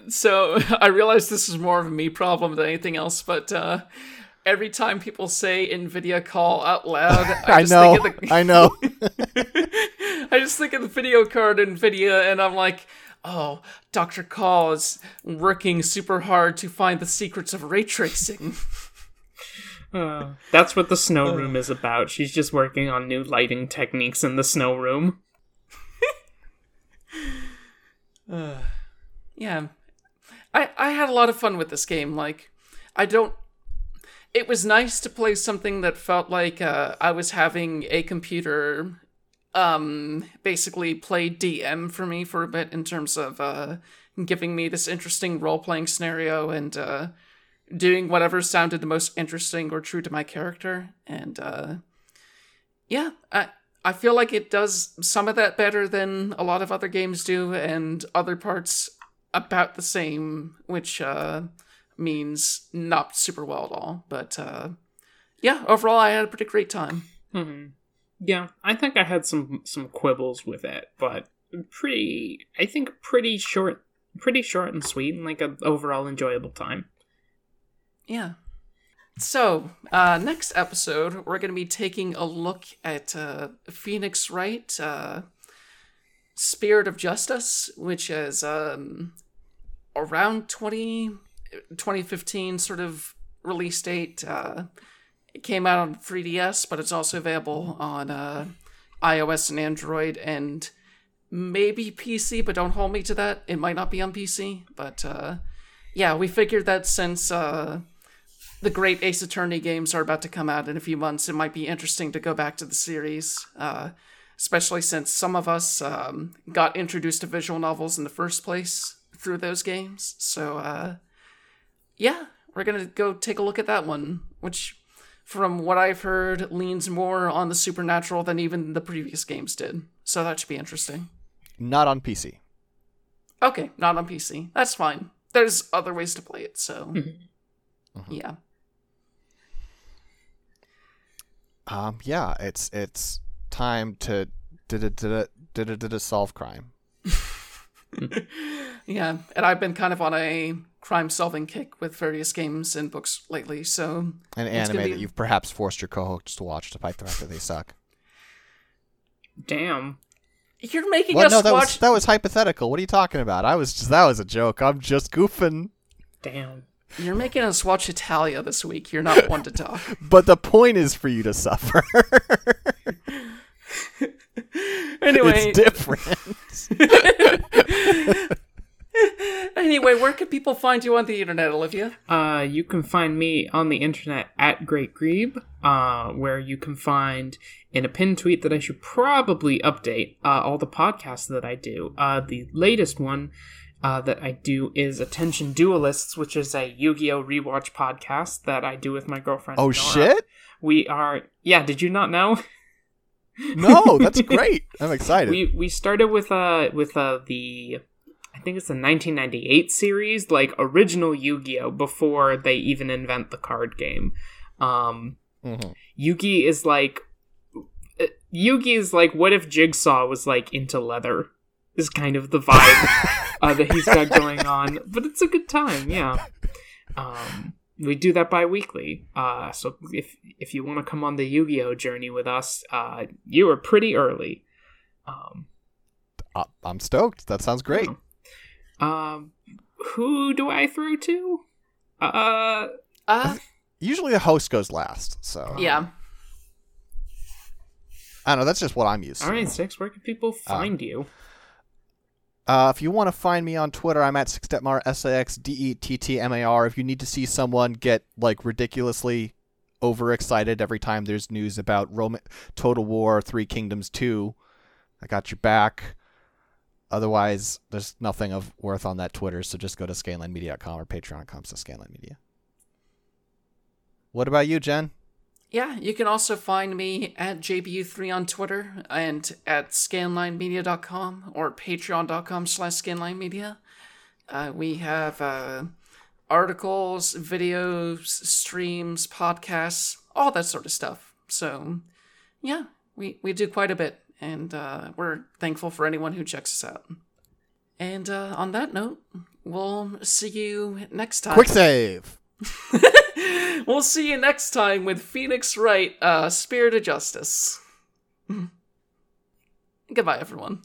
So I realize this is more of a me problem than anything else, but uh, every time people say NVIDIA call out loud, I, I know. Think of the, I know. I just think of the video card NVIDIA, and I'm like, oh, Dr. Call is working super hard to find the secrets of ray tracing. Uh, that's what the snow room is about. She's just working on new lighting techniques in the snow room. yeah. I i had a lot of fun with this game like i don't it was nice to play something that felt like uh, i was having a computer um basically play dm for me for a bit in terms of uh giving me this interesting role-playing scenario and uh doing whatever sounded the most interesting or true to my character. And uh yeah i I feel like it does some of that better than a lot of other games do, and other parts about the same, which uh, means not super well at all. But uh, yeah, overall, I had a pretty great time. hmm Yeah, I think I had some some quibbles with it, but pretty. I think pretty short, pretty short and sweet, and like an overall enjoyable time. Yeah. So, uh, next episode, we're going to be taking a look at uh, Phoenix Wright, uh, Spirit of Justice, which is um, around 20, 2015 sort of release date. Uh, it came out on 3DS, but it's also available on uh, iOS and Android and maybe PC, but don't hold me to that. It might not be on PC, but uh, yeah, we figured that since uh, the great Ace Attorney games are about to come out in a few months, it might be interesting to go back to the series, uh, especially since some of us um, got introduced to visual novels in the first place through those games. So, uh, yeah, we're gonna go take a look at that one, which, from what I've heard, leans more on the supernatural than even the previous games did. So that should be interesting. Not on PC. Okay, not on PC. That's fine. There's other ways to play it, so yeah. Um, yeah, it's it's time to did it did it did it did it solve crime. Yeah, and I've been kind of on a crime solving kick with various games and books lately, so An anime be- that you've perhaps forced your co-hosts to watch, despite the fact that they suck. Damn. you're making Well, us no, that watch. was that was hypothetical. What are you talking about? I was just that was a joke. I'm just goofing. Damn. You're making us watch Italia this week. You're not one to talk. But the point is for you to suffer. Anyway, it's different. anyway, where can people find you on the internet, Olivia? Uh, you can find me on the internet at Great Grebe, uh, where you can find in a pinned tweet that I should probably update uh, all the podcasts that I do. Uh, the latest one uh, that I do is Attention Duelists, which is a Yu-Gi-Oh rewatch podcast that I do with my girlfriend. oh Nora. shit! We are. Yeah, did you not know? No, that's great. I'm excited. we we started with uh with uh the I think it's the 1998 series, like original Yu-Gi-Oh before they even invent the card game. Um Mhm. Yugi is like uh, Yugi is like what if Jigsaw was like into leather? Is kind of the vibe uh, that he's got going on, but it's a good time, yeah. Um, we do that bi-weekly. Uh, so if if you want to come on the Yu-Gi-Oh journey with us, uh, you are pretty early. Um, Uh, I'm stoked. That sounds great. um, who do I throw to? Uh, Uh, Usually the host goes last, so yeah. I don't know. That's just what I'm used to. all right, six. Where can people find you? Uh, if you want to find me on Twitter, I'm at Saxdettmar, S A X D E T T M A R. If you need to see someone get like ridiculously overexcited every time there's news about Roman Total War Three Kingdoms Two, I got your back. Otherwise, there's nothing of worth on that Twitter, so just go to scanlinemedia.com or patreon.com slash scanlinemedia. What about you, Jen? Yeah, you can also find me at JBU3 on Twitter and at scanlinemedia.com or patreon.com slash scanlinemedia. Uh, we have uh, articles, videos, streams, podcasts, all that sort of stuff. So, yeah, we, we do quite a bit, and uh, we're thankful for anyone who checks us out. And uh, on that note, we'll see you next time. Quick save! we'll see you next time with Phoenix Wright, uh, Spirit of Justice. Goodbye, everyone.